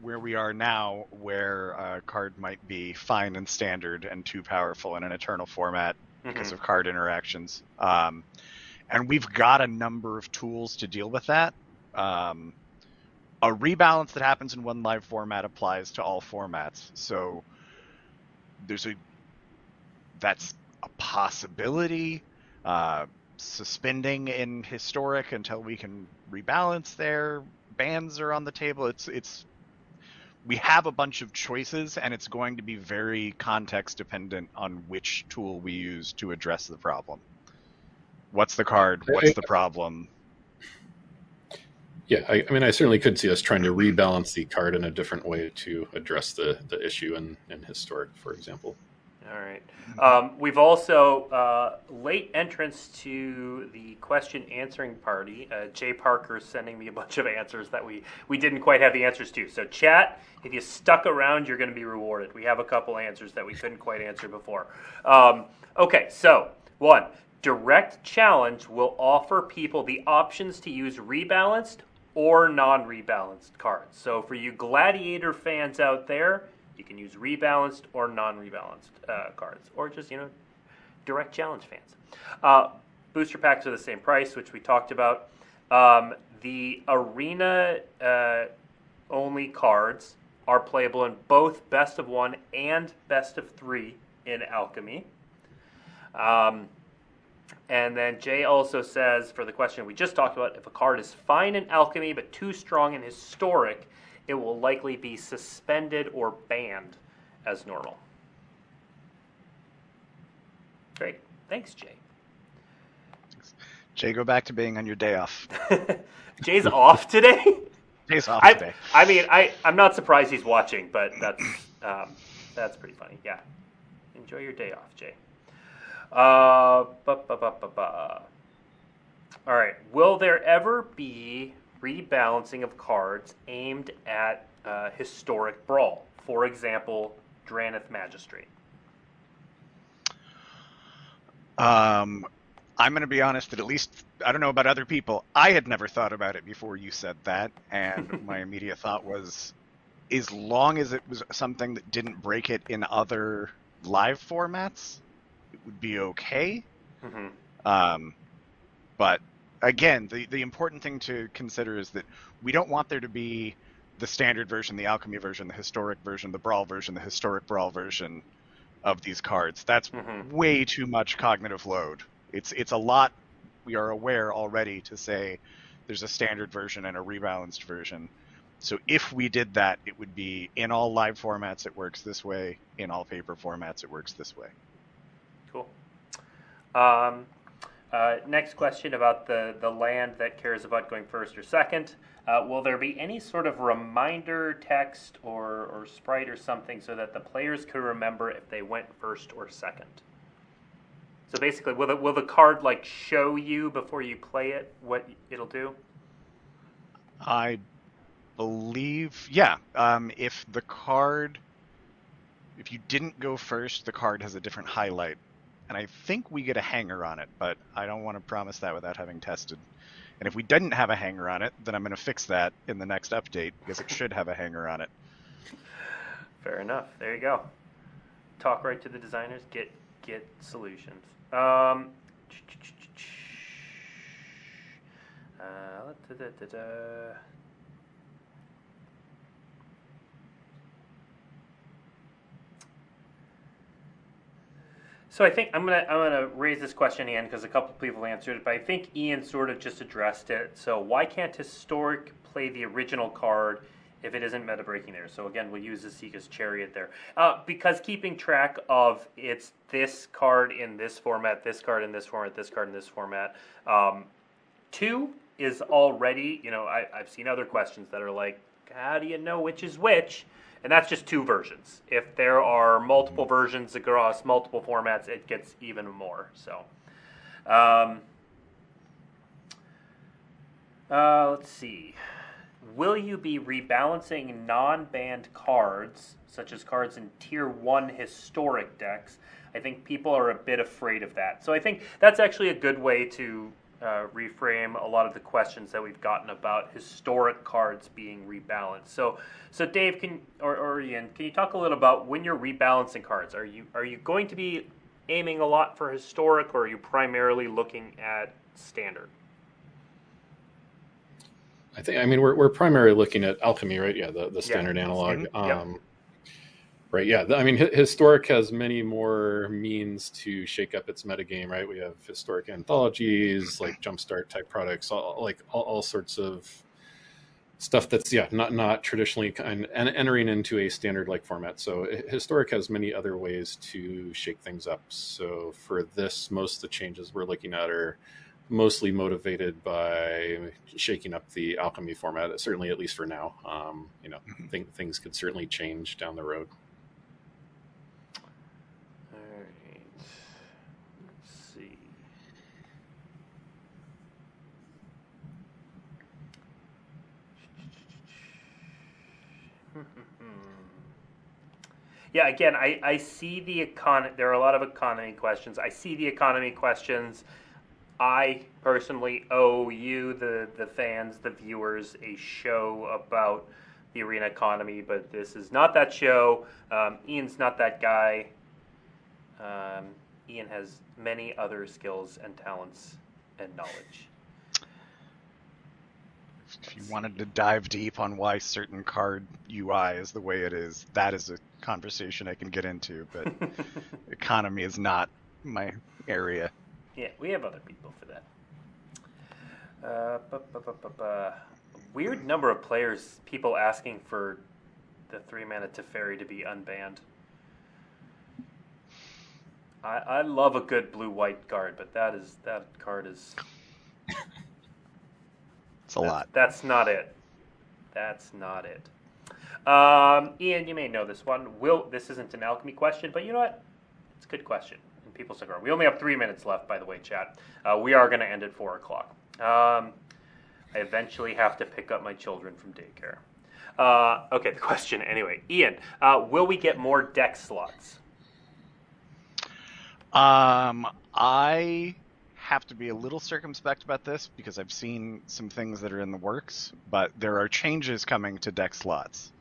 where we are now, where a card might be fine and standard and too powerful in an eternal format because Mhm. of card interactions. Um, and we've got a number of tools to deal with that. Um, a rebalance that happens in one live format applies to all formats. So there's a that's a possibility. Uh, suspending in historic until we can rebalance there. Bans are on the table. It's it's we have a bunch of choices and it's going to be very context dependent on which tool we use to address the problem. What's the card? What's the problem? Yeah, I, I mean, I certainly could see us trying to rebalance the card in a different way to address the, the issue in, in Historic, for example. All right. Um, we've also uh, late entrance to the question answering party. Uh, Jay Parker is sending me a bunch of answers that we we didn't quite have the answers to. So chat, if you stuck around, you're going to be rewarded. We have a couple answers that we couldn't quite answer before. Um, okay, so one direct challenge will offer people the options to use rebalanced or non-rebalanced cards. So for you gladiator fans out there, you can use rebalanced or non-rebalanced uh, cards, or just you know, direct challenge fans. Uh, booster packs are the same price, which we talked about. Um, the arena uh, only cards are playable in both best of one and best of three in Alchemy. Um, and then Jay also says for the question we just talked about, if a card is fine in Alchemy but too strong in Historic, it will likely be suspended or banned as normal. Great. Thanks, Jay. Jay, go back to being on your day off. Jay's off today? Jay's off I, today. I mean, I, I'm not surprised he's watching, but that's, um, that's pretty funny. Yeah. Enjoy your day off, Jay. Uh, ba, ba, ba, ba, ba. All right. Will there ever be rebalancing of cards aimed at uh, historic brawl? For example, Dranith Magistrate. Um, I'm going to be honest that at least I don't know about other people. I had never thought about it before you said that, and my immediate thought was, as long as it was something that didn't break it in other live formats, it would be okay. hmm Um, but again, the the important thing to consider is that we don't want there to be the standard version, the alchemy version, the historic version, the brawl version, the historic brawl version of these cards. That's Mhm. way too much cognitive load. It's it's a lot. We are aware already to say there's a standard version and a rebalanced version. So if we did that, it would be in all live formats it works this way, in all paper formats it works this way. Cool. Um, uh, next question about the, the land that cares about going first or second. Uh, will there be any sort of reminder text or, or sprite or something so that the players could remember if they went first or second? So basically, will the, will the card like show you before you play it what it'll do? I believe, yeah. Um, if the card, if you didn't go first, the card has a different highlight and I think we get a hanger on it, but I don't want to promise that without having tested. And if we didn't have a hanger on it, then I'm going to fix that in the next update because it should have a hanger on it. Fair enough. There you go. Talk right to the designers. Get get solutions. Um, uh, da-da-da-da. So I think I'm gonna I'm gonna raise this question again because a couple people answered it, but I think Ian sort of just addressed it. So why can't historic play the original card if it isn't meta breaking there? So again, we'll use the Esika's Chariot there uh, because keeping track of it's this card in this format, this card in this format, this card in this format. Um, two is already you know I, I've seen other questions that are like how do you know which is which? And that's just two versions. If there are multiple versions across multiple formats, it gets even more. So, um, uh, let's see. Will you be rebalancing non banned cards, such as cards in Tier 1 historic decks? I think people are a bit afraid of that. So I think that's actually a good way to uh, reframe a lot of the questions that we've gotten about historic cards being rebalanced. So, so Dave, can or, or Ian, can you talk a little about when you're rebalancing cards? Are you are you going to be aiming a lot for historic, or are you primarily looking at standard? I think I mean we're we're primarily looking at alchemy, right? Yeah, the the standard analog. Mhm. Yep. Right. Yeah. I mean, historic has many more means to shake up its metagame. Right. We have historic anthologies, like jumpstart type products, all, like all, all sorts of stuff that's yeah not not traditionally kind and entering into a standard like format. So historic has many other ways to shake things up. So for this, most of the changes we're looking at are mostly motivated by shaking up the alchemy format. Certainly, at least for now. Um, you know, Mhm. think, things could certainly change down the road. All right. Let's see. Yeah, again, I, I see the econ. There are a lot of economy questions. I see the economy questions. I personally owe you, the, the fans, the viewers, a show about the arena economy, but this is not that show. Um, Ian's not that guy. Um, Ian has many other skills and talents and knowledge. If you wanted to dive deep on why certain card UI is the way it is, that is a conversation I can get into. But economy is not my area. yeah, we have other people for that. Uh, bu- bu- bu- Weird number of players, people asking for the three mana Teferi to be unbanned. I, I love a good blue white card, but that is that card is It's a That's- lot. That's not it. That's not it. Um, Ian, you may know this one. Will this isn't an alchemy question, but you know what? It's a good question. And people stick around. We only have three minutes left, by the way, chat. Uh, we are going to end at four o'clock. Um, I eventually have to pick up my children from daycare. Uh, okay, the question anyway. Ian, uh, will we get more deck slots? Um, I have to be a little circumspect about this because I've seen some things that are in the works, but there are changes coming to deck slots,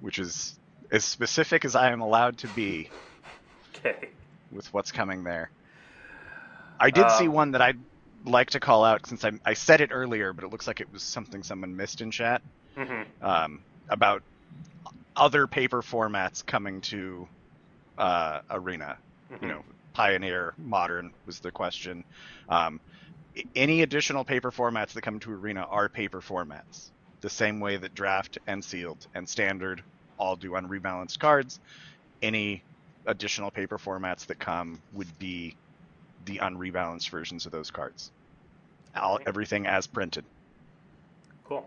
which is as specific as I am allowed to be Okay. with what's coming there. I did see Um, one that I'd like to call out since I, I said it earlier, but it looks like it was something someone missed in chat hmm um, about other paper formats coming to uh, Arena. You know, Pioneer, Modern was the question. Um, any additional paper formats that come to Arena are paper formats, the same way that Draft and Sealed and Standard all do on rebalanced cards. Any additional paper formats that come would be the unrebalanced versions of those cards. All, everything as printed. Cool.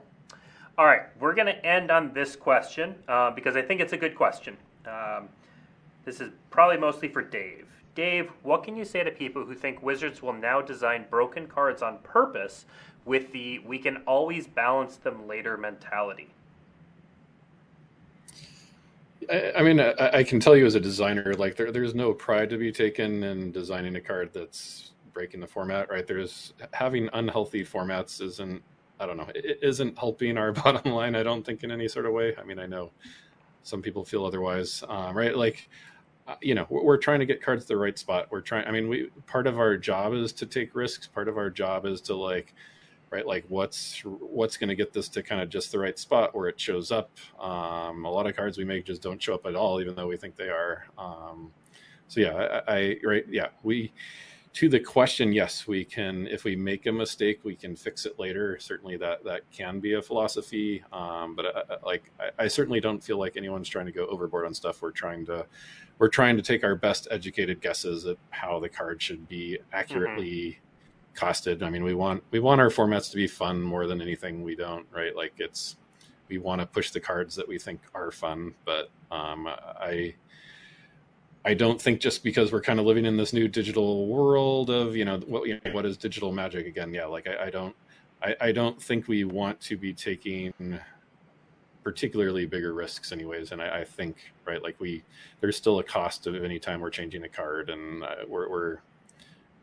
All right, we're going to end on this question uh, because I think it's a good question. Um, this is probably mostly for Dave. Dave, what can you say to people who think Wizards will now design broken cards on purpose with the we can always balance them later mentality? I, I mean, I, I can tell you as a designer, like there, there's no pride to be taken in designing a card that's breaking the format, right? There's having unhealthy formats isn't, I don't know, it isn't helping our bottom line. I don't think in any sort of way. I mean, I know some people feel otherwise, um, right? Like, you know, we're, trying to get cards to the right spot. We're trying. I mean, we part of our job is to take risks. Part of our job is to like right like what's what's going to get this to kind of just the right spot where it shows up um, a lot of cards we make just don't show up at all even though we think they are um, so yeah I, I, right yeah we to the question yes we can if we make a mistake we can fix it later certainly that that can be a philosophy um, but I, uh, uh, like I, I, certainly don't feel like anyone's trying to go overboard on stuff we're trying to we're trying to take our best educated guesses at how the card should be accurately mm-hmm costed. I mean, we want we want our formats to be fun more than anything. We don't right like it's we want to push the cards that we think are fun, but um, I I don't think just because we're kind of living in this new digital world of you know what you know, what is digital magic again? Yeah, like I, I don't I, I don't think we want to be taking particularly bigger risks anyways and I, I, think right like we there's still a cost of any time we're changing a card and uh, we're, we're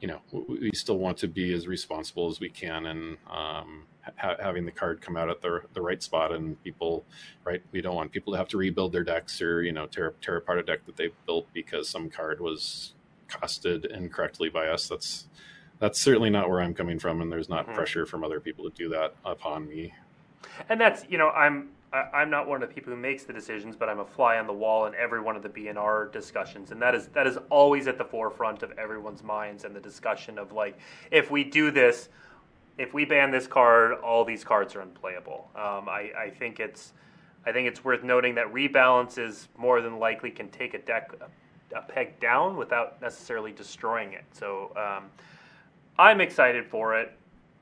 you know we still want to be as responsible as we can and um, ha- having the card come out at the the right spot and people right we don't want people to have to rebuild their decks or you know tear, tear apart a deck that they built because some card was costed incorrectly by us. That's that's certainly not where i'm coming from and there's not mm-hmm. pressure from other people to do that upon me. And that's you know i'm I, am not one of the people who makes the decisions, but I'm a fly on the wall in every one of the BNR discussions, and that is that is always at the forefront of everyone's minds and the discussion of like, if we do this, if we ban this card, all these cards are unplayable. Um, I, I think it's I think it's worth noting that rebalances more than likely can take a deck a, a peg down without necessarily destroying it. So um, I'm excited for it.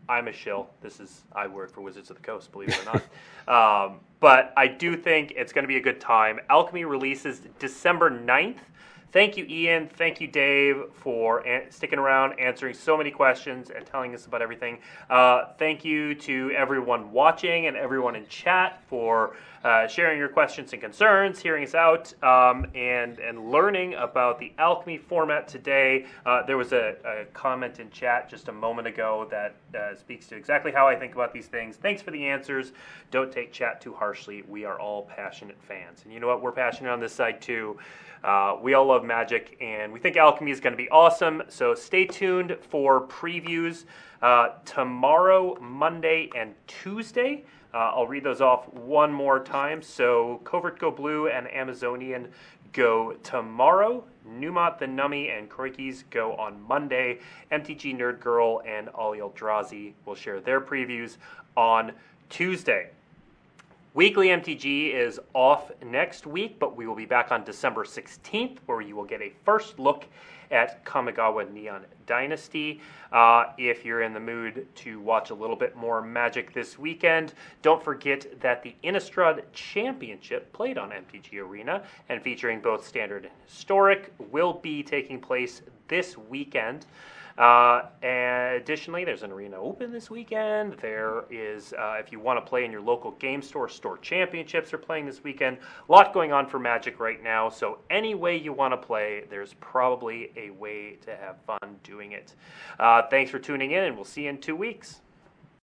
I'm a shill. This is I work for Wizards of the Coast, believe it or not. um, but I do think it's going to be a good time. Alchemy releases December 9th. Thank you, Ian. Thank you, Dave, for an- sticking around, answering so many questions, and telling us about everything. Uh, thank you to everyone watching and everyone in chat for uh, sharing your questions and concerns, hearing us out, um, and and learning about the alchemy format today. Uh, there was a, a, comment in chat just a moment ago that uh, speaks to exactly how I think about these things. Thanks for the answers. Don't take chat too harshly. We are all passionate fans, and you know what? We're passionate on this side too. Uh, we all love magic, and we think alchemy is going to be awesome. So stay tuned for previews uh, tomorrow, Monday, and Tuesday. Uh, I'll read those off one more time. So Covert Go Blue and Amazonian go tomorrow. Numot the Nummy and Crokeyz go on Monday. MTG Nerd Girl and Ali Aintrazi will share their previews on Tuesday. Weekly MTG is off next week, but we will be back on December 16th, where you will get a first look at Kamigawa Neon Dynasty. Uh, if you're in the mood to watch a little bit more Magic this weekend, don't forget that the Innistrad Championship, played on MTG Arena and featuring both Standard and Historic, will be taking place this weekend. Uh, and additionally, there's an arena open this weekend. There is, uh, if you want to play in your local game store, store championships are playing this weekend. A lot going on for Magic right now. So any way you want to play, there's probably a way to have fun doing it. Uh, thanks for tuning in, and we'll see you in two weeks.